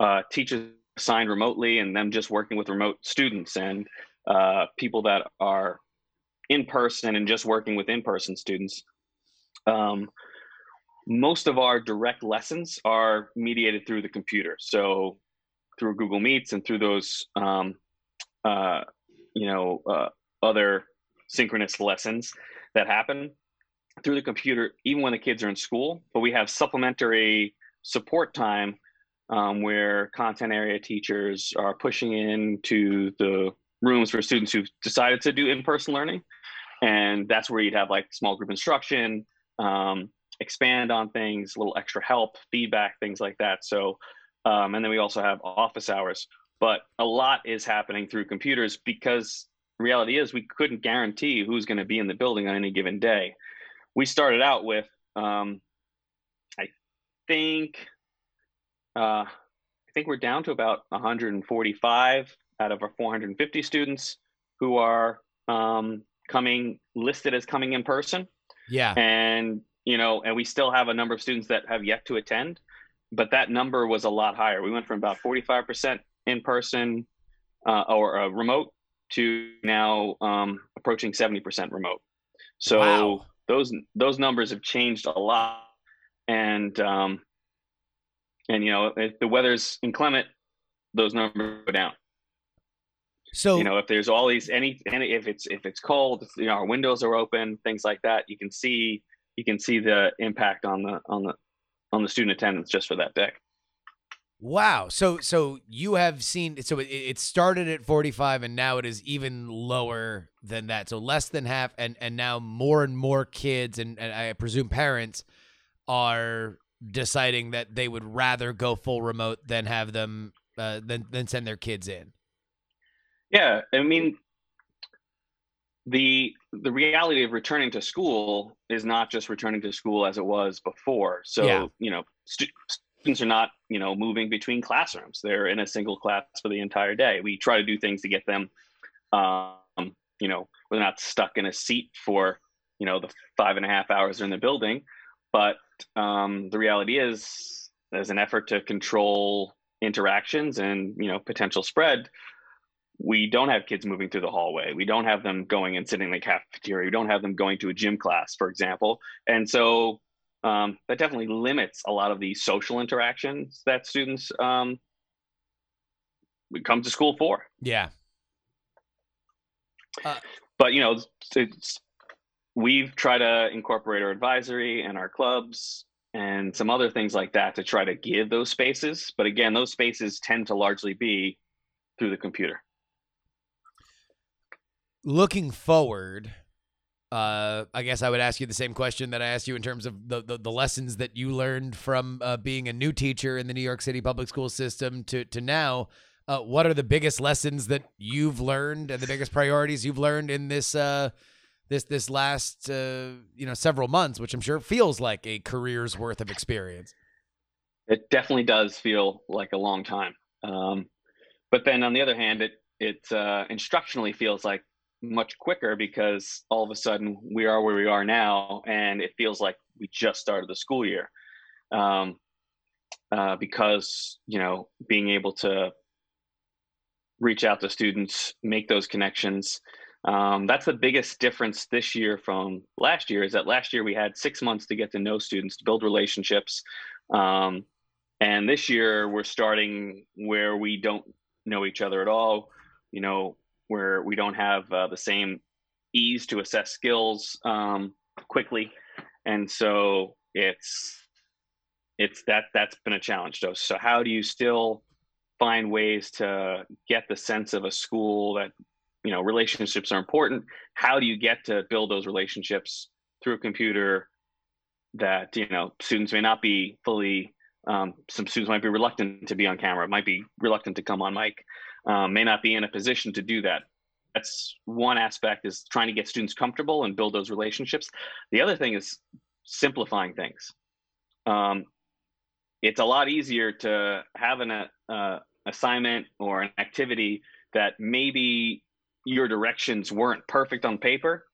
uh, teachers assigned remotely and them just working with remote students and uh, people that are in person and just working with in person students. Um, most of our direct lessons are mediated through the computer. So through Google Meets and through those, um, uh, you know, uh, other synchronous lessons that happen through the computer, even when the kids are in school. But we have supplementary support time um, where content area teachers are pushing into the rooms for students who've decided to do in-person learning. And that's where you'd have like small group instruction, um, expand on things, a little extra help, feedback, things like that. So, um, and then we also have office hours. But a lot is happening through computers because reality is we couldn't guarantee who's going to be in the building on any given day. We started out with, um, I think, uh, I think we're down to about 145 out of our 450 students who are um, coming listed as coming in person. Yeah. And you know, and we still have a number of students that have yet to attend, but that number was a lot higher. We went from about 45% in person uh, or uh, remote to now um, approaching 70% remote. So wow. those those numbers have changed a lot, and um, and you know if the weather's inclement, those numbers go down. So you know if there's all these any, any if it's if it's cold, you know our windows are open, things like that. You can see you can see the impact on the on the on the student attendance just for that day. Wow. So so you have seen so it, it started at 45 and now it is even lower than that. So less than half and and now more and more kids and, and I presume parents are deciding that they would rather go full remote than have them uh, than than send their kids in. Yeah, I mean the the reality of returning to school is not just returning to school as it was before. So yeah. you know, stu- students are not you know moving between classrooms; they're in a single class for the entire day. We try to do things to get them, um, you know, they're not stuck in a seat for you know the five and a half hours in the building. But um, the reality is, there's an effort to control interactions and you know potential spread we don't have kids moving through the hallway. We don't have them going and sitting in the cafeteria. We don't have them going to a gym class for example. And so um, that definitely limits a lot of the social interactions that students um, come to school for. Yeah. Uh, but you know it's, we've tried to incorporate our advisory and our clubs and some other things like that to try to give those spaces. But again those spaces tend to largely be through the computer looking forward, uh, I guess I would ask you the same question that I asked you in terms of the the, the lessons that you learned from uh, being a new teacher in the New York City public school system to to now. Uh, what are the biggest lessons that you've learned and the biggest priorities you've learned in this uh, this this last uh, you know several months, which I'm sure feels like a career's worth of experience? it definitely does feel like a long time um, but then on the other hand it it uh, instructionally feels like much quicker because all of a sudden we are where we are now and it feels like we just started the school year. Um, uh, because you know being able to reach out to students make those connections um, that's the biggest difference this year from last year is that last year we had six months to get to know students to build relationships. Um, and this year we're starting where we don't know each other at all. You know where we don't have uh, the same ease to assess skills um, quickly, and so it's it's that that's been a challenge. So, so how do you still find ways to get the sense of a school that you know relationships are important? How do you get to build those relationships through a computer that you know students may not be fully um, some students might be reluctant to be on camera, might be reluctant to come on mic um, may not be in a position to do that. That's one aspect is trying to get students comfortable and build those relationships. The other thing is simplifying things. Um, it's a lot easier to have an uh, assignment or an activity that maybe your directions weren't perfect on paper,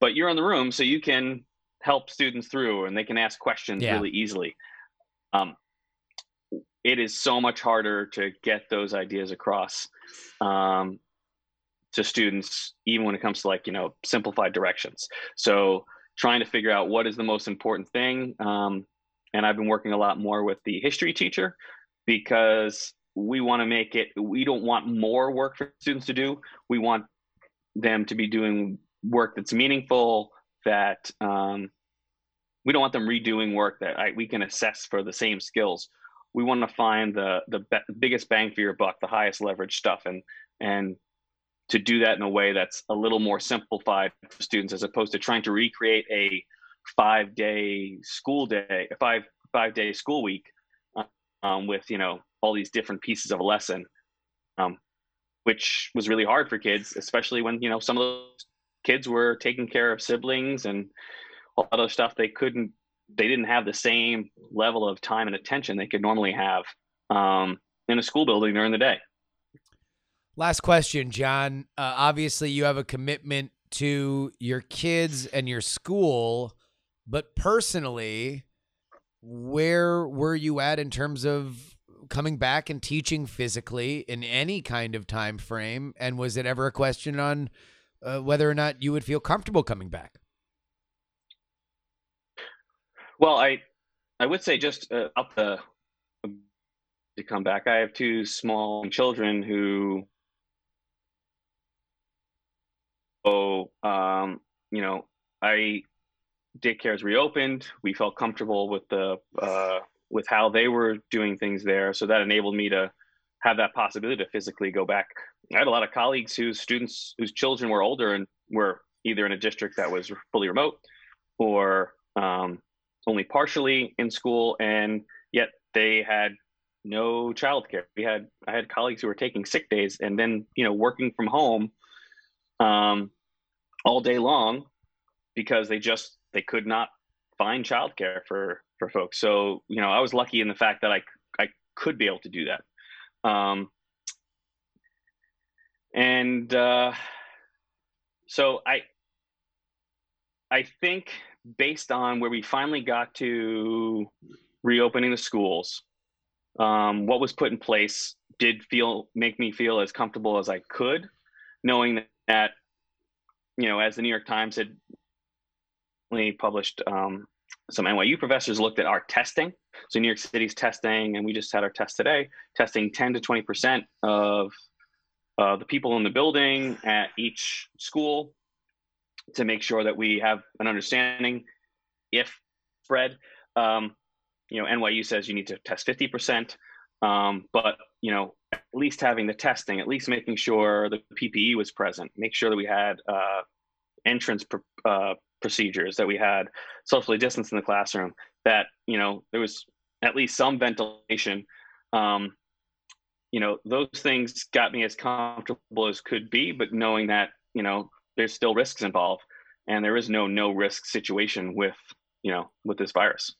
but you're in the room so you can help students through and they can ask questions Yeah. really easily. Um, it is so much harder to get those ideas across um, to students, even when it comes to like you know simplified directions. So trying to figure out what is the most important thing. Um, and I've been working a lot more with the history teacher because we want to make it. We don't want more work for students to do. We want them to be doing work that's meaningful. That um, we don't want them redoing work that I, we can assess for the same skills we want to find the the be- biggest bang for your buck, the highest leverage stuff, and and to do that in a way that's a little more simplified for students, as opposed to trying to recreate a five day school day, a five five day school week, um, with you know all these different pieces of a lesson, um, which was really hard for kids, especially when you know some of those kids were taking care of siblings and all other stuff they couldn't they didn't have the same level of time and attention they could normally have um, in a school building during the day. Last question, John. Uh, obviously, you have a commitment to your kids and your school, but personally, where were you at in terms of coming back and teaching physically in any kind of time frame? And was it ever a question on uh, whether or not you would feel comfortable coming back? Well, I I would say just uh, up the to come back. I have two small children who, oh, um, you know, I daycare is reopened. We felt comfortable with the uh, with how they were doing things there, so that enabled me to have that possibility to physically go back. I had a lot of colleagues whose students whose children were older and were either in a district that was fully remote or um, only partially in school, and yet they had no childcare. We had I had colleagues who were taking sick days and then you know working from home um, all day long because they just they could not find childcare for for folks. So you know I was lucky in the fact that I I could be able to do that. Um, and uh, so I I think based on where we finally got to reopening the schools um, what was put in place did feel make me feel as comfortable as I could, knowing that, you know, as the New York Times had published, um, some NYU professors looked at our testing. So New York City's testing, and we just had our test today, testing 10 to 20 percent of uh, the people in the building at each school to make sure that we have an understanding if spread. Um, you know, NYU says you need to test 50%, um, but, you know, at least having the testing, at least making sure the PPE was present, make sure that we had uh, entrance pr- uh, procedures, that we had socially distanced in the classroom, that, you know, there was at least some ventilation. Um, you know, those things got me as comfortable as could be, but knowing that, you know, there's still risks involved and there is no no risk situation with, you know, with this virus.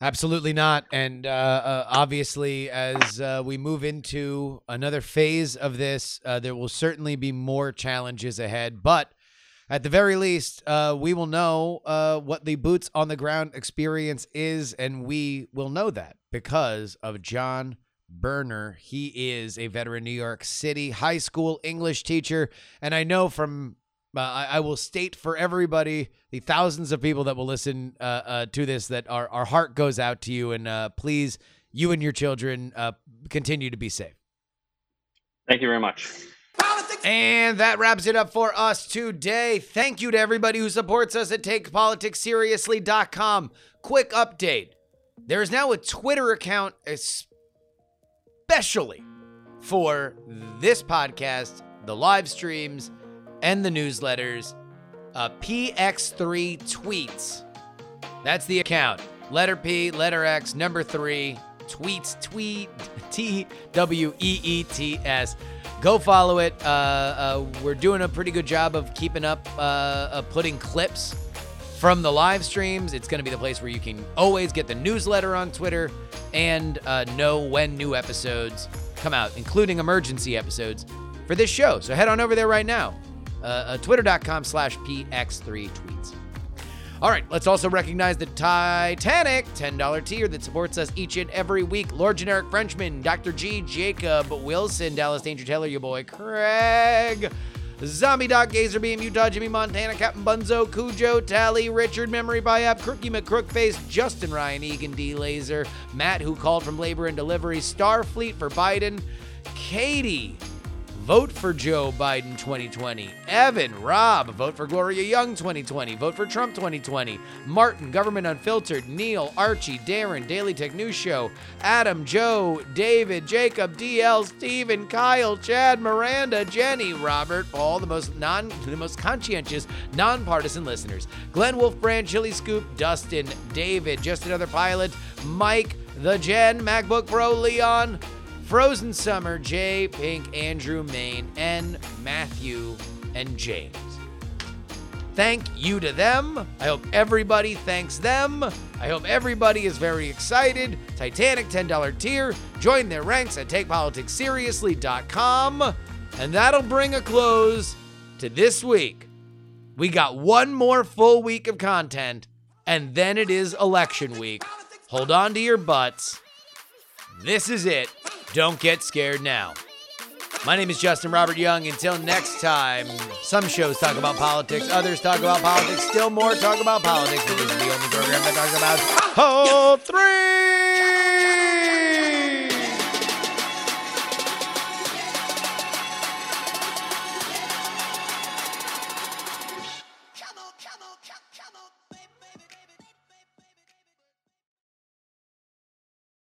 Absolutely not. And uh, uh, obviously, as uh, we move into another phase of this, uh, there will certainly be more challenges ahead. But at the very least, uh, we will know uh, what the boots on the ground experience is. And we will know that because of John Berner. He is a veteran New York City high school English teacher. And I know from uh, I, I, will state for everybody, the thousands of people that will listen uh, uh, to this, that our, our heart goes out to you. And uh, please, you and your children, uh, continue to be safe. Thank you very much. And that wraps it up for us today. Thank you to everybody who supports us at TakePoliticsSeriously.com. Quick update there is now a Twitter account especially for this podcast, the live streams, and the newsletters. Uh, PX3 tweets. That's the account. Letter P, letter X, number three, tweets, tweet, T W E E T S. Go follow it. Uh, uh, we're doing a pretty good job of keeping up, uh, putting clips from the live streams. It's going to be the place where you can always get the newsletter on Twitter and uh, know when new episodes come out, including emergency episodes for this show. So head on over there right now uh, uh, twitter.com slash px3 tweets. All right, let's also recognize the Titanic $10 tier that supports us each and every week. Lord Generic Frenchman, Dr. G, Jacob Wilson, Dallas Danger Taylor, your boy Craig, Zombie Doc, Gazer Beam, Utah, Jimmy Montana, Captain Bunzo, Cujo, Tally, Richard, Memory Biop, Crookie McCrookface, Justin Ryan, Egan D. Laser, Matt, who called from labor and delivery, Starfleet for Biden, Katie, Vote for Joe Biden 2020. Evan, Rob, vote for Gloria Young 2020. Vote for Trump 2020. Martin, Government Unfiltered. Neil, Archie, Darren, Daily Tech News Show. Adam, Joe, David, Jacob, DL, Steven, Kyle, Chad, Miranda, Jenny, Robert, all the most non the most conscientious, nonpartisan listeners. Glenn Wolf Brand, Chili Scoop, Dustin, David, Just Another Pilot, Mike, The Jen, MacBook Pro, Leon, Frozen Summer, Jay, Pink, Andrew, Maine, and Matthew and James. Thank you to them. I hope everybody thanks them. I hope everybody is very excited. Titanic $10 tier. Join their ranks at TakePoliticsSeriously.com. And that'll bring a close to this week. We got one more full week of content, and then it is election week. Hold on to your butts. This is it. Don't get scared now. My name is Justin Robert Young. Until next time, some shows talk about politics, others talk about politics, still more talk about politics, but this is the only program that talks about whole three.